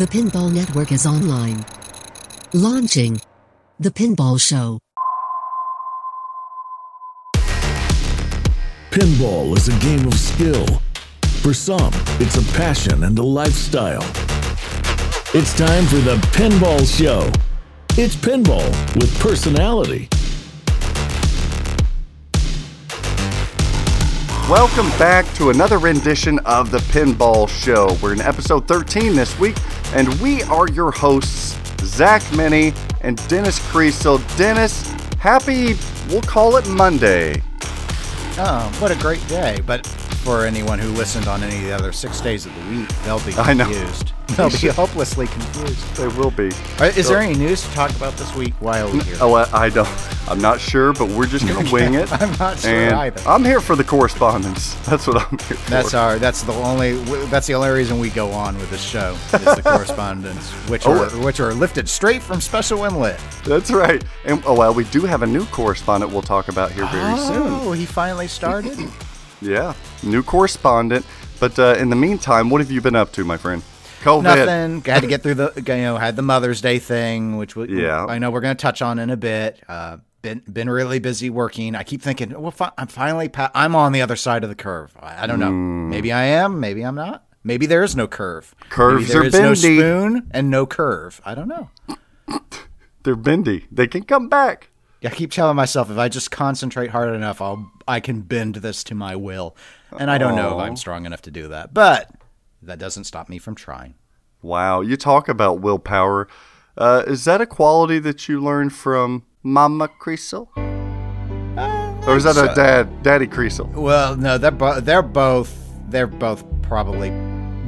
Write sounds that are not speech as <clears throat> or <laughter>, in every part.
The Pinball Network is online. Launching The Pinball Show. Pinball is a game of skill. For some, it's a passion and a lifestyle. It's time for the Pinball Show. It's pinball with personality. Welcome back to another rendition of the Pinball Show. We're in episode 13 this week, and we are your hosts, Zach Meny and Dennis Kriesel. Dennis, happy, we'll call it Monday. Oh, what a great day. But for anyone who listened on any of the other six days of the week, they'll be <laughs> I know. confused. <laughs> They'll be hopelessly confused. They will be. All right, Is there any news to talk about this week while we're here? Oh, I, I don't. I'm not sure, but we're just gonna <laughs> wing it. I'm not sure and either. I'm here for the correspondence. That's what I'm here for. That's our. That's the only. That's the only reason we go on with this show is the correspondence, which Oh. are uh, which are lifted straight from Special Inlet. That's right. And oh well, we do have a new correspondent we'll talk about here very oh, soon. Oh, he finally started. <clears throat> Yeah, new correspondent. But uh, in the meantime, what have you been up to, my friend? COVID. Nothing. Had to get through the. You know, had the Mother's Day thing, which we, Yeah. I know we're going to touch on in a bit. Uh, been been really busy working. I keep thinking, well, fi- I'm finally. Pa- I'm on the other side of the curve. I, I don't know. Hmm. Maybe I am. Maybe I'm not. Maybe there is no curve. Curves Maybe there are is no bendy. spoon and no curve. I don't know. They're bendy. They can come back. I keep telling myself if I just concentrate hard enough, I'll I can bend this to my will. And I don't know if I'm strong enough to do that, but that doesn't stop me from trying. Wow, you talk about willpower. Uh, is that a quality that you learned from Mama Kriesel? or is that a dad, Daddy Kriesel? Well, no, they're bo- they're both they're both probably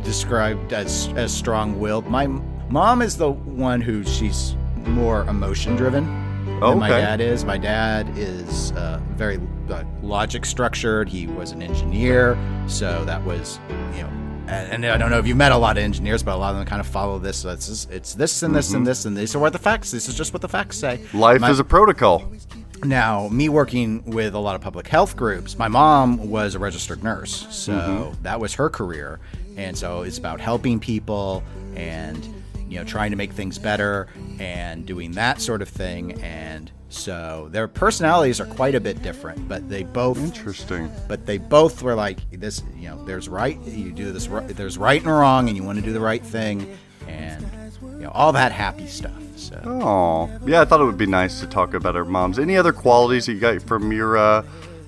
described as as strong-willed. My mom is the one who she's more emotion driven than my dad is. My dad is uh, very uh, logic structured. He was an engineer, so that was you know. And, and I don't know if you met a lot of engineers, but a lot of them kind of follow this. So it's this, it's this and this and this and these are what the facts. This is just what the facts say. Life My- is a protocol. now, me working with a lot of public health groups, my mom was a registered nurse. So that was her career. And so it's about helping people and, you know, trying to make things better and doing that sort of thing. And so their personalities are quite a bit different, but they both Interesting. but they both were like this you know there's right you do this there's right and wrong and you want to do the right thing and you know all that happy stuff so Oh, yeah. I thought it would be nice to talk about our moms. Any other qualities that you got from your uh,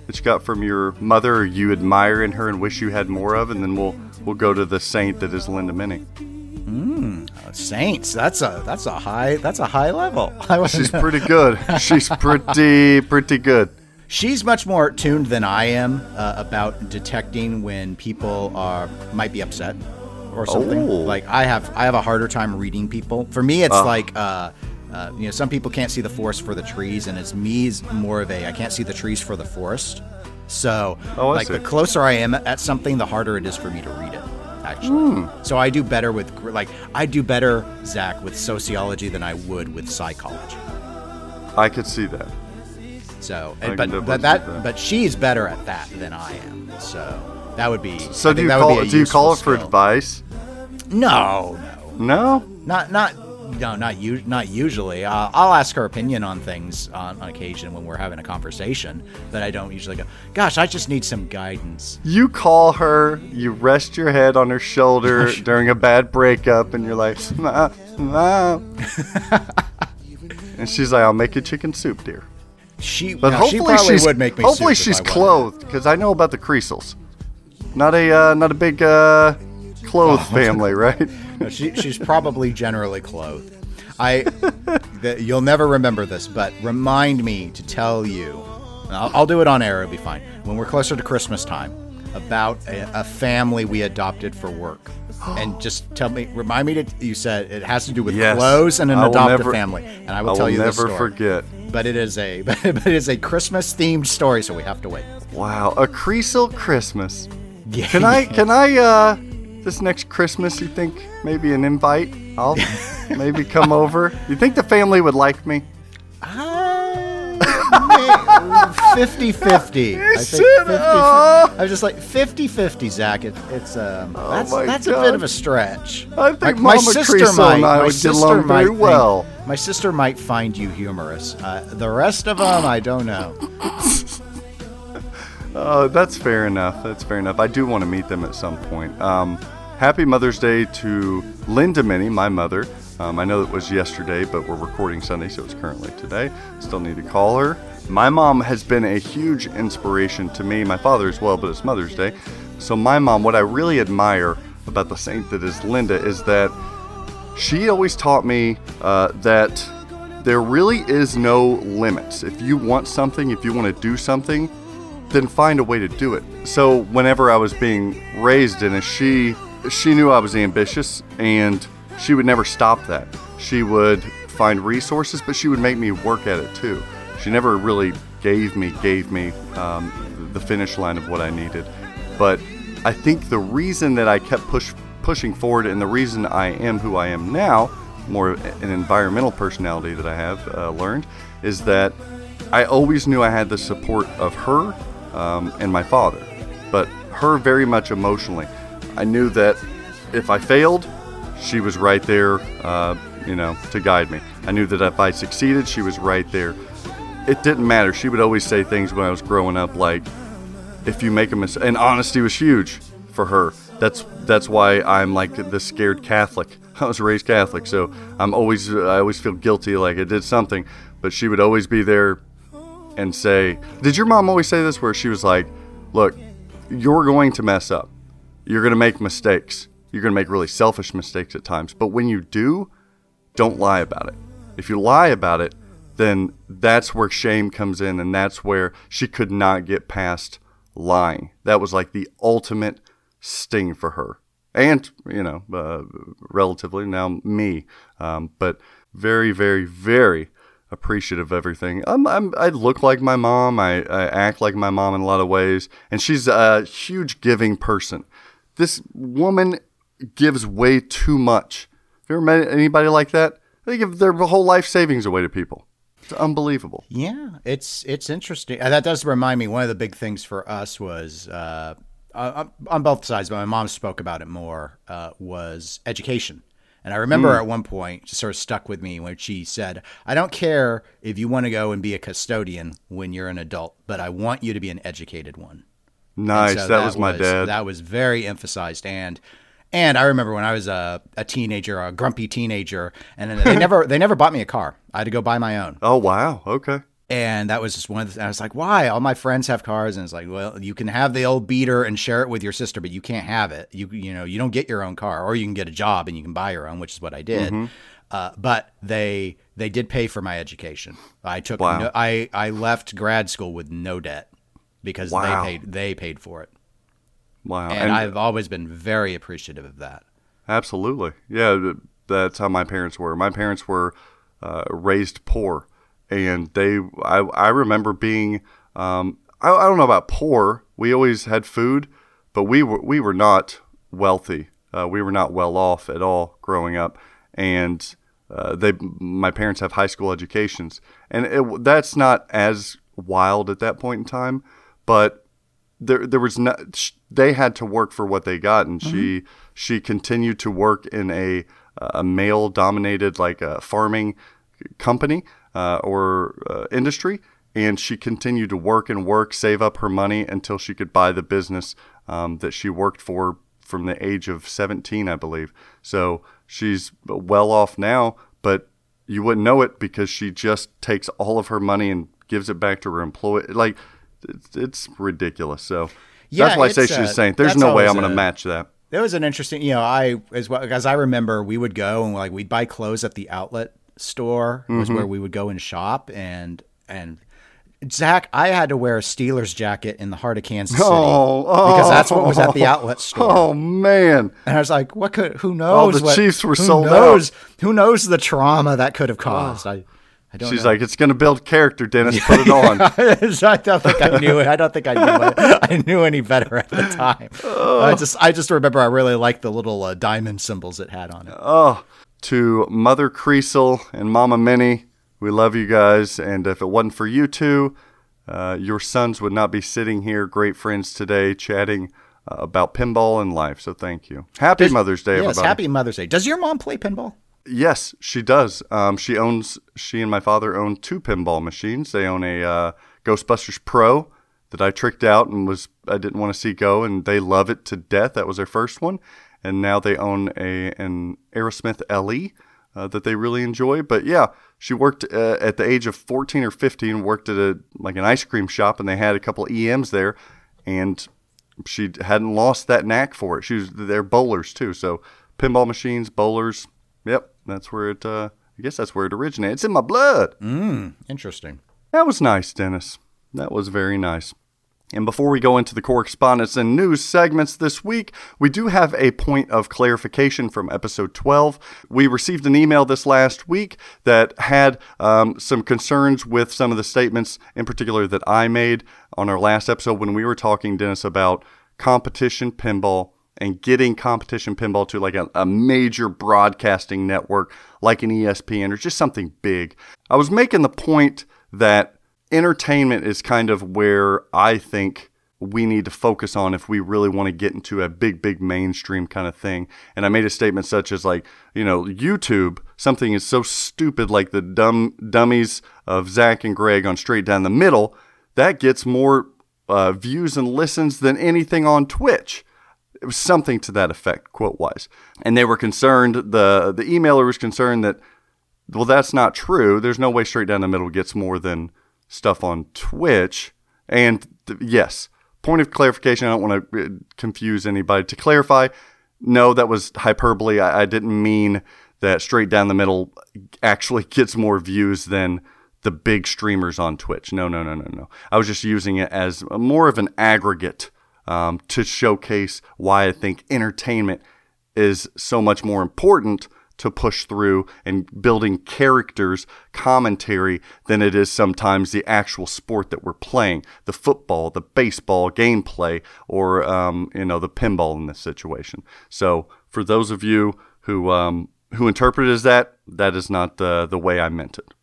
that you got from your mother, or you admire in her and wish you had more of, and then we'll we'll go to the saint that is Linda Meny. Saints. That's a that's a high that's a high level. I <laughs> She's pretty good. She's pretty pretty good. she's much more tuned than I am uh, about detecting when people are might be upset or something. Oh. Like I have I have a harder time reading people. For me, it's like. Uh, uh, you know, some people can't see the forest for the trees, and it's me's more of a I can't see the trees for the forest. So, Oh, like see. the closer I am at something, the harder it is for me to read it. Actually, Hmm. so I do better with like I do better, Zach, with sociology than I would with psychology. I could see that. So, can but but that, that. but she's better at that than I am. So that would be. So I do you call do you call her for skill. advice? No, no, No. not not no, not u- not usually. Uh, I'll ask her opinion on things on, on occasion when we're having a conversation, but I don't usually go. Gosh, I just need some guidance. You call her, you rest your head on her shoulder <laughs> during a bad breakup, and you're like, "Ma, ma." <laughs> and she's like, "I'll make you chicken soup, dear." She, But no, hopefully she she's would make me. hopefully she's clothed because I know about the Kriesels. Not a uh, not a big uh, clothed Oh. family, <laughs> right? No, she, she's probably generally clothed. I, the, you'll never remember this, but remind me to tell you. I'll, I'll do it on air. It'll be fine. When we're closer to Christmas time, about a, a family we adopted for work, <gasps> and just tell me, remind me to. You said it has to do with Yes. clothes and an I will adopted never- family, and I will I tell will you this never story. forget. But it is a, <laughs> but it is a Christmas themed story, so we have to wait. Wow, a Kriesel Christmas. Yeah. Can I can I uh this next Christmas you think maybe an invite? I'll maybe come <laughs> over. You think the family would like me? Uh, <laughs> 50-50. I think said, 50, "Oh." I was just like 50-50, Zach. It, it's um, that's my that's a bit of a stretch. I think my, my sister Kriesel might. and I my would get along very think- well. My sister might find you humorous. Uh, the rest of them, I don't know. <laughs> Uh, that's fair enough. That's fair enough. I do want to meet them at some point. Um, happy Mother's Day to Linda Meny, my mother. Um, I know it was yesterday, but we're recording Sunday, so it's currently today. Still need to call her. My mom has been a huge inspiration to me, my father as well, but it's Mother's Day. So, my mom, what I really admire about the saint that is Linda is that she always taught me uh, that there really is no limits. If you want something, if you want to do something, then find a way to do it. So whenever I was being raised in it, she she knew I was ambitious and she would never stop that. She would find resources, but she would make me work at it too. She never really gave me gave me um, the finish line of what I needed. But I think the reason that I kept push pushing forward and the reason I am who I am now, more an environmental personality that I have uh, learned, is that I always knew I had the support of her um, and my father, but her very much emotionally. I knew that if I failed, she was right there, uh, you know, to guide me. I knew that if I succeeded, she was right there. It didn't matter. She would always say things when I was growing up like, if you make a mistake, and honesty was huge for her. That's that's why I'm like the scared Catholic. <laughs> I was raised Catholic, so I'm always I always feel guilty like I did something. But she would always be there and say, "Did your mom always say this?" Where she was like, "Look, you're going to mess up. You're going to make mistakes. You're going to make really selfish mistakes at times. But when you do, don't lie about it. If you lie about it, then that's where shame comes in, and that's where she could not get past lying. That was like the ultimate sting for her, and you know, uh, relatively now me. Um, but very, very, very appreciative of everything. I'm, I'm, I look like my mom. I, I act like my mom in a lot of ways, and she's a huge giving person. This woman gives way too much. Have you ever met anybody like that? They give their whole life savings away to people. It's unbelievable. Yeah, it's it's interesting. That does remind me. One of the big things for us was uh, uh, on both sides, but my mom spoke about it more. Uh, was education, and I remember Hmm. at one point, just sort of stuck with me when she said, "I don't care if you want to go and be a custodian when you're an adult, but I want you to be an educated one." Nice. so that, was my dad. That was very emphasized, and and I remember when I was a, a teenager, a grumpy teenager, and they <laughs> never they never bought me a car. I had to go buy my own. oh wow. Okay. And that was just one of the, I was like, why? All my friends have cars. And it's like, well, you can have the old beater and share it with your sister, but you can't have it. You, you know, you don't get your own car or you can get a job and you can buy your own, which is what I did. Mm-hmm. Uh, but they, they did pay for my education. I took, Wow. no, I, I left grad school with no debt because Wow. they paid, they paid for it. Wow. And, I've always been very appreciative of that. Absolutely. Yeah, that's how my parents were. My parents were uh, raised poor, and they. I, I remember being. Um, I, I don't know about poor. We always had food, but we were we were not wealthy. Uh, we were not well off at all growing up, and uh, they. My parents have high school educations, and it, that's not as wild at that point in time, but there there was not they had to work for what they got and she she continued to work in a a male dominated like a farming company uh, or uh, industry and she continued to work and work save up her money until she could buy the business um, that she worked for from the age of 17 i believe so she's well off now but you wouldn't know it because she just takes all of her money and gives it back to her employee like it's, it's ridiculous. So Yeah, that's why I say she's uh, saying there's no way I'm going to match that. That was an interesting, you know, I as well as I remember we would go and like we'd buy clothes at the outlet store was Mm-hmm. where we would go and shop and and Zach, I had to wear a Steelers jacket in the heart of Kansas City Oh, oh, because that's what was at the outlet store. Oh man, And I was like, what could who knows? the what- Chiefs were who sold knows, Who knows the trauma that could have caused? I I don't she's know. like it's going to build character. Dennis, <laughs> put it on. <laughs> I don't think I knew it. I don't think I knew it. I knew any better at the time. I just I just remember I really liked the little uh, diamond symbols it had on it. Oh, to Mother Kriesel and Mama Meny, we love you guys. And if it wasn't for you two, uh, your sons would not be sitting here, great friends today, chatting uh, about pinball and life. So thank you. Happy Does- Mother's Day, yes, everybody. happy Mother's Day. Does your mom play pinball? Yes, she does. Um, she owns. She and my father own two pinball machines. They own a uh, Ghostbusters Pro that I tricked out and was I didn't want to see go, and they love it to death. That was their first one, and now they own a an Aerosmith LE uh, that they really enjoy. But yeah, she worked uh, at the age of 14 or 15. Worked at a like an ice cream shop, and they had a couple EMs there, and she hadn't lost that knack for it. She was they're bowlers too, so pinball machines, bowlers. Yep, that's where it. Uh, I guess that's where it originated. It's in my blood. Mm, Interesting. That was nice, Dennis. That was very nice. And before we go into the correspondence and news segments this week, we do have a point of clarification from episode 12. We received an email this last week that had um, some concerns with some of the statements, in particular, that I made on our last episode when we were talking, Dennis, about competition pinball and getting competition pinball to like a, a major broadcasting network like an ESPN or just something big. I was making the point that entertainment is kind of where I think we need to focus on if we really want to get into a big, big mainstream kind of thing. And I made a statement such as like, you know, YouTube, something is so stupid like the dumb dummies of Zach and Greg on Straight Down the Middle, that gets more uh, views and listens than anything on Twitch. It was something to that effect, quote wise. And they were concerned, the the emailer was concerned that well, that's not true. There's no way straight down the middle gets more than stuff on Twitch. And th- yes, point of clarification. I don't want to uh, confuse anybody. To clarify, no, that was hyperbole. I, I didn't mean that straight down the middle actually <laughs> gets more views than the big streamers on Twitch. No, no, no, no, no. I was just using it as more of an aggregate um, to showcase why I think entertainment is so much more important to push through and building characters commentary than it is sometimes the actual sport that we're playing. The football the baseball gameplay or um, you know the pinball in this situation. So for those of you who um, who interpret as that that is not the the way i meant it.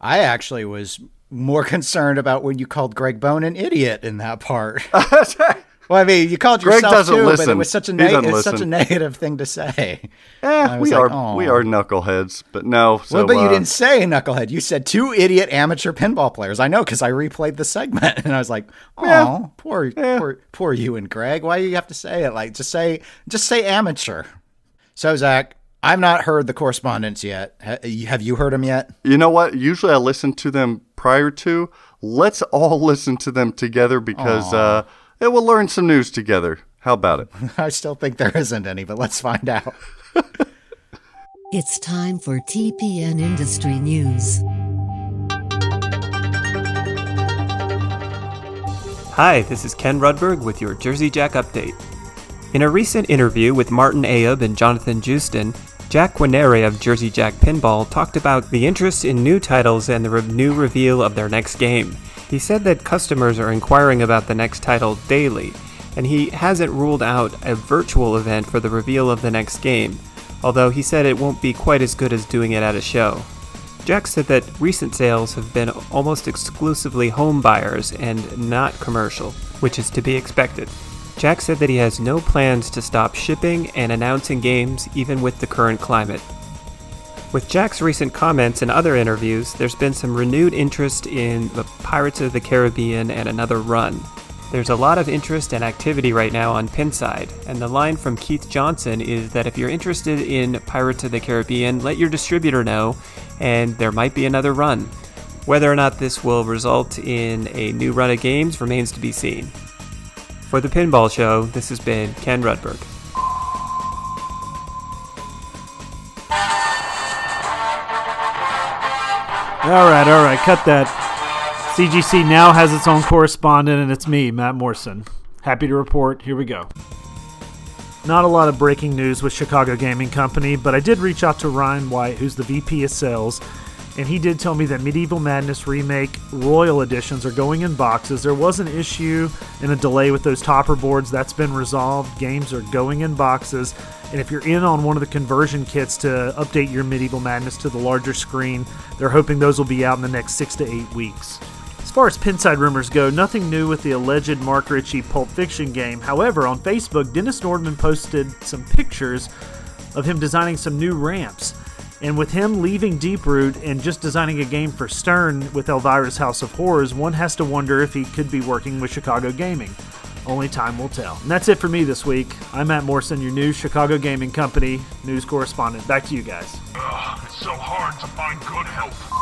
I actually was more <laughs> concerned about when you called Greg Bone an idiot in that part. <laughs> well, I mean, you called Greg yourself doesn't too, but it was such a neg- doesn't such a negative thing to say. eh, <laughs> we like, are we are knuckleheads but no so well, but you uh, didn't say knucklehead. You said two idiot amateur pinball players. I know because I replayed the segment, <laughs> and I was like, "Oh, Yeah. poor, poor, poor you and Greg. Why do you have to say it? Like, just say, just say amateur." So Zach, I've not heard the correspondence yet. Have you heard them yet? You know what? Usually I listen to them prior to. Let's all <laughs> listen to them together because uh, it will learn some news together. How about it? <laughs> I still think there isn't any, but let's find out. <laughs> It's time for TPN Industry News. Hi, this is Ken Rudberg with your Jersey Jack update. In a recent interview with Martin Ayub and Jonathan Joosten, Jack Guarnieri of Jersey Jack Pinball talked about the interest in new titles and the re- new reveal of their next game. He said that customers are inquiring about the next title daily, and he hasn't ruled out a virtual event for the reveal of the next game, although he said it won't be quite as good as doing it at a show. Jack said that recent sales have been almost exclusively home buyers and not commercial, which is to be expected. Jack said that he has no plans to stop shipping and announcing games even with the current climate. With Jack's recent comments and other interviews, there's been some renewed interest in the Pirates of the Caribbean and another run. There's a lot of interest and activity right now on Pinside, and the line from Keith Johnson is that if you're interested in Pirates of the Caribbean, let your distributor know, and there might be another run. Whether or not this will result in a new run of games remains to be seen. For the Pinball Show, this has been Ken Rudberg. All right, all right, cut that. CGC now has its own correspondent, and it's me, Matt Morrison. Happy to report. Here we go. Not a lot of breaking news with Chicago Gaming Company, but I did reach out to Ryan White, who's the VP of sales, and he did tell me that Medieval Madness Remake Royal Editions are going in boxes. There was an issue and a delay with those topper boards. That's been resolved. Games are going in boxes. And if you're in on one of the conversion kits to update your Medieval Madness to the larger screen, they're hoping those will be out in the next six to eight weeks. As far as Pinside rumors go, nothing new with the alleged Mark Ritchie Pulp Fiction game. However, on Facebook, Dennis Nordman posted some pictures of him designing some new ramps. And with him leaving Deeproot and just designing a game for Stern with Elvira's House of Horrors, one has to wonder if he could be working with Chicago Gaming. Only time will tell. And that's it for me this week. I'm Matt Morrison, your new Chicago Gaming Company news correspondent. Back to you guys. Ugh, it's so hard to find good help.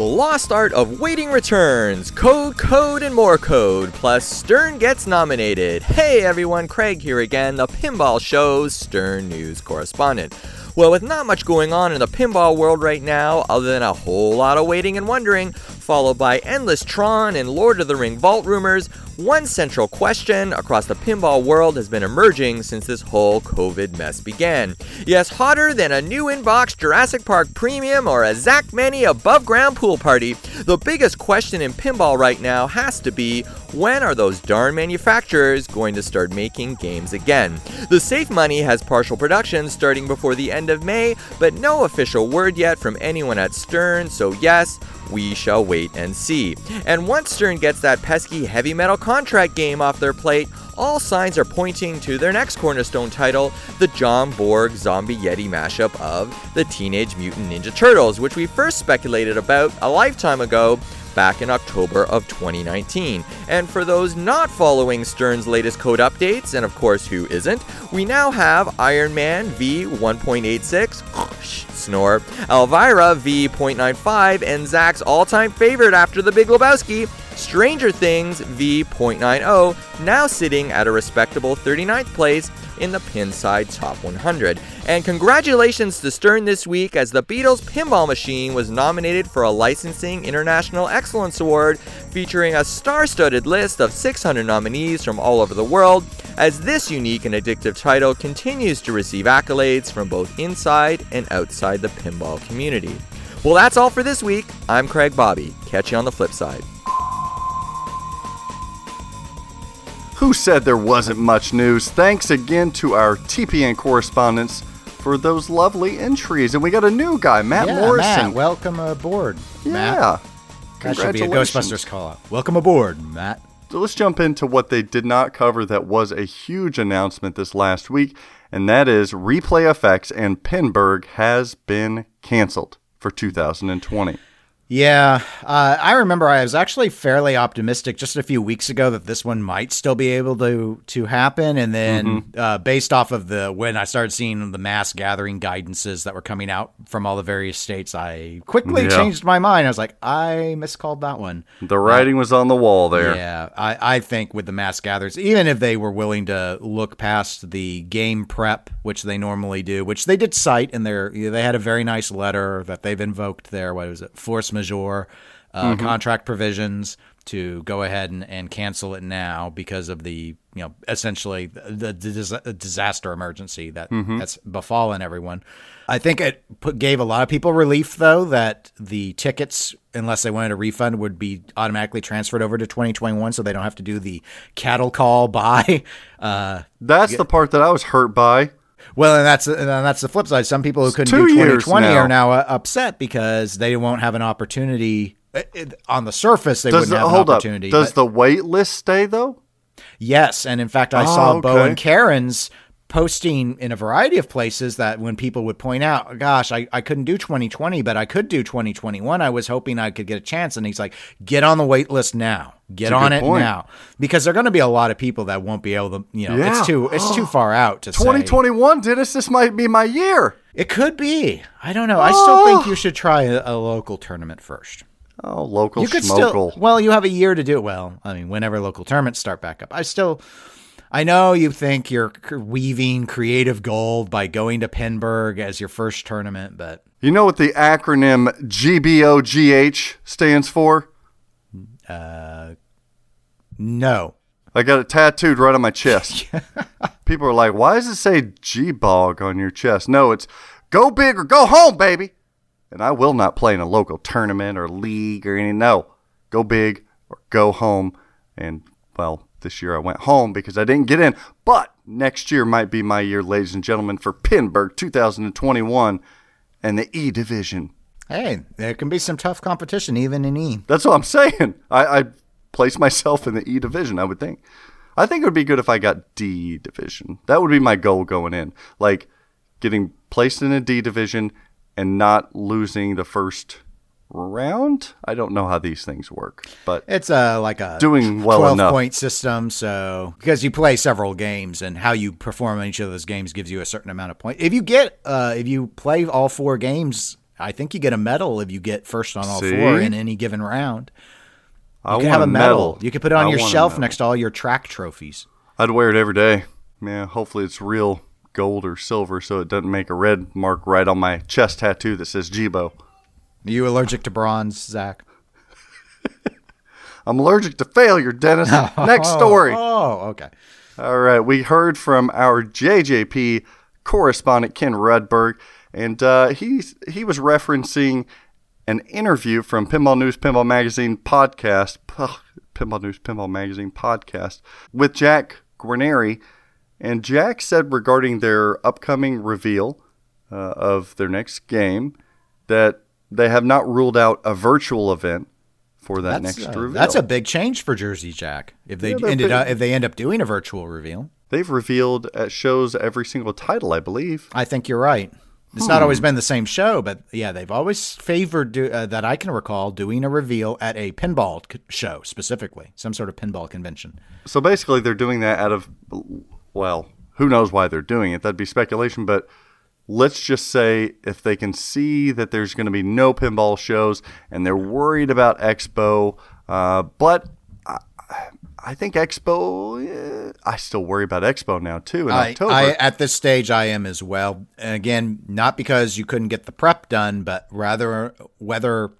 The Lost Art of Waiting returns. Code, code, and more code. Plus, Stern gets nominated. Hey everyone, Craig here again, the Pinball Show's Stern News correspondent. Well, with not much going on in the pinball world right now, other than a whole lot of waiting and wondering, followed by endless Tron and Lord of the Ring vault rumors, one central question across the pinball world has been emerging since this whole COVID mess began. Yes, hotter than a new inbox Jurassic Park Premium or a Zach Meny above ground pool party, the biggest question in pinball right now has to be when are those darn manufacturers going to start making games again? The Safe Money has partial production starting before the end of May, but no official word yet from anyone at Stern, so yes, we shall wait and see. And once Stern gets that pesky heavy metal contract game off their plate, all signs are pointing to their next cornerstone title, the John Borg Zombie Yeti mashup of the Teenage Mutant Ninja Turtles, which we first speculated about a lifetime ago back in October of 2019. And for those not following Stern's latest code updates, and of course who isn't, we now have Iron Man V 1.86, snore, Elvira V.95, and Zach's all time favorite after the Big Lebowski, Stranger Things V.90, now sitting at a respectable 39th place in the Pinside Top 100. And congratulations to Stern this week as the Beatles Pinball Machine was nominated for a Licensing International Excellence Award featuring a star studded list of 600 nominees from all over the world, as this unique and addictive title continues to receive accolades from both inside and outside the pinball community. Well, that's all for this week. I'm Craig Bobby. Catch you on the flip side. Who said there wasn't much news? Thanks again to our TPN correspondents for those lovely entries. And we got a new guy, Matt yeah, Morrison. Matt, welcome aboard. yeah. Matt. That should be a Congratulations. Ghostbusters call out. Welcome aboard, Matt. So let's jump into what they did not cover that was a huge announcement this last week, and that is Replay FX and Pinburgh has been canceled for 2020. Yeah, uh, I remember I was actually fairly optimistic just a few weeks ago that this one might still be able to to happen, and then uh, based off of the when I started seeing the mass gathering guidances that were coming out from all the various states, I quickly Yeah. changed my mind. I was like, I miscalled that one. The writing was on the wall there. Yeah, I, I think with the mass gatherers, even if they were willing to look past the game prep, which they normally do, which they did cite in their, they had a very nice letter that they've invoked there. What was it? Force majeure uh, contract provisions to go ahead and, and cancel it now because of the, you know, essentially the, the dis- disaster emergency that that's befallen everyone. I think it put, gave a lot of people relief, though, that the tickets, unless they wanted a refund, would be automatically transferred over to 2021, so they don't have to do the cattle call <laughs> buy. Uh, That's the part that I was hurt by. Well, and that's and that's the flip side. Some people who couldn't do years 2020 now. are now uh, upset because they won't have an opportunity. it- it- on the surface, they Does wouldn't the, have an hold up? opportunity. Does but- the wait list stay though? Yes, and in fact, I Oh, saw Bo and Karen's posting in a variety of places that when people would point out, gosh, I, I couldn't do 2020, but I could do 2021. I was hoping I could get a chance. And he's like, get on the wait list now. Get on it point. now. Because there are going to be a lot of people that won't be able to, you know, Yeah. it's too it's too <gasps> far out to say. 2021, Dennis, this might be my year. It could be. I don't know. I still oh. think you should try a, a local tournament first. Oh, local You could still. Well, you have a year to do it. Well, I mean, whenever local tournaments start back up, I still. I know you think you're weaving creative gold by going to Pinburgh as your first tournament, but You know what the acronym GBOGH stands for? Uh, no. I got it tattooed right on my chest. <laughs> People are like, why does it say G Bog on your chest? No, it's go big or go home, baby. And I will not play in a local tournament or league or any. No, go big or go home. And, well, this year I went home because I didn't get in. But next year might be my year, ladies and gentlemen, for Pinburgh 2021 and the E Division. Hey, there can be some tough competition even in E. That's what I'm saying. I, I place myself in the E division, I would think. I think it would be good if I got D division. That would be my goal going in. Like getting placed in a D division and not losing the first round. I don't know how these things work, but It's a like a Doing well 12 enough. point system. So because you play several games and how you perform in each of those games gives you a certain amount of points. If you get uh, if you play all four games, I think you get a medal if you get first on all See? four in any given round. I You can want have a medal. medal. You can put it on I your shelf next to all your track trophies. I'd wear it every day. Yeah, hopefully it's real gold or silver so it doesn't make a red mark right on my chest tattoo that says Jibo. Are you allergic to bronze, Zach? <laughs> I'm allergic to failure, Dennis. <laughs> Next story. Oh, okay. All right, we heard from our JJP correspondent Ken Rudberg, and uh, he's he was referencing an interview from Pinball News, Pinball Magazine podcast, Pinball News, Pinball Magazine podcast with Jack Guarnieri, and Jack said regarding their upcoming reveal uh, of their next game that they have not ruled out a virtual event for that That's, next uh, reveal. that's a big change for Jersey Jack. If they Yeah, ended up, if they end up doing a virtual reveal, They've revealed at shows every single title, I believe. I think you're right. It's not always been the same show, but yeah, they've always favored do, uh, that I can recall doing a reveal at a pinball c- show specifically, some sort of pinball convention. So basically, they're doing that out of, well, who knows why they're doing it? That'd be speculation, but let's just say if they can see that there's going to be no pinball shows and they're worried about Expo, uh, but I, I think Expo, eh, I still worry about Expo now too in I, October. I, at this stage, I am as well. And again, not because you couldn't get the prep done, but rather whether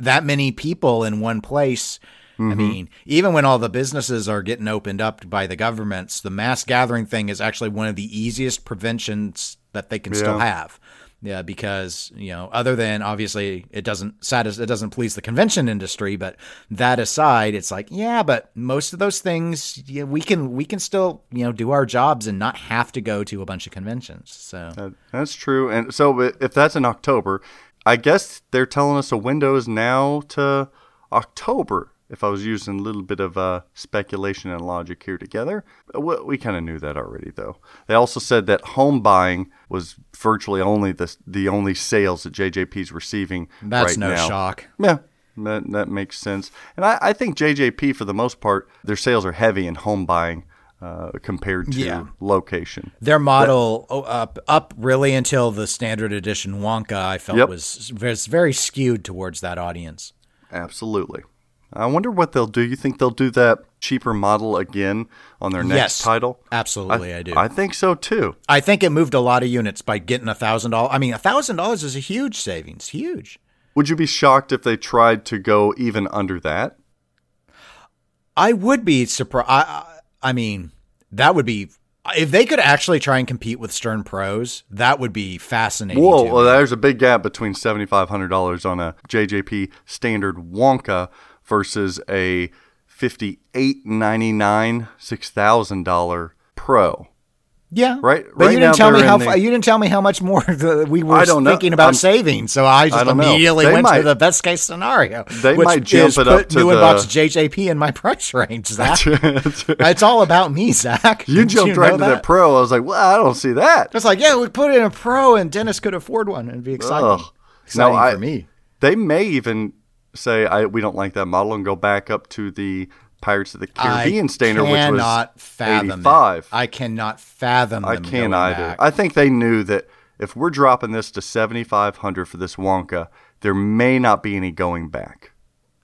that many people in one place. I Mm-hmm. mean, even when all the businesses are getting opened up by the governments, the mass gathering thing is actually one of the easiest preventions that they can still have. Yeah, because you know, other than obviously it doesn't satis- it doesn't please the convention industry, but that aside, it's like yeah, but most of those things yeah, we can we can still you know do our jobs and not have to go to a bunch of conventions. So That- that's true. And so if that's in October, I guess they're telling us a window is now to October. If I was using a little bit of uh, speculation and logic here together, we, we kind of knew that already, though. They also said that home buying was virtually only the the only sales that JJP's receiving. that's right no now. shock. Yeah, that, that makes sense. And I, I think JJP, for the most part, their sales are heavy in home buying uh, compared to Yeah. location. Their model oh, up up really until the standard edition Wonka, I felt Yep. was was very skewed towards that audience. Absolutely. I wonder what they'll do. You think they'll do that cheaper model again on their next Yes, title? absolutely, I do. I think so too. I think it moved a lot of units by getting a thousand dollars. I mean, a thousand dollars is a huge savings, huge. Would you be shocked if they tried to go even under that? I would be surprised. I, I I mean, that would be if they could actually try and compete with Stern Pros. That would be fascinating. Whoa, well, there's a big gap between $7,500 on a JJP standard Wonka versus a $58.99, $6,000 Pro. yeah, right- But right you didn't tell me how the- you didn't tell me how much more <laughs> the, we were I don't know. thinking about I'm- saving. So I just I immediately They went might- to the best case scenario. They which might jump is it up put to new the- inbox JJP in my <laughs> price range. Zach. it's all about me, Zach. You Didn't jumped know right into the Pro. I was like, well, I don't see that. It's like, yeah, we put in a pro, and Dennis could afford one, and be exciting. Ugh. Exciting No, I- for me. They may even say I, we don't like that model and go back up to the Pirates of the Caribbean I standard, which was cannot fathom it. 85. I cannot fathom. I can't either. back. I think they knew that if we're dropping this to 7500 for this Wonka, there may not be any going back.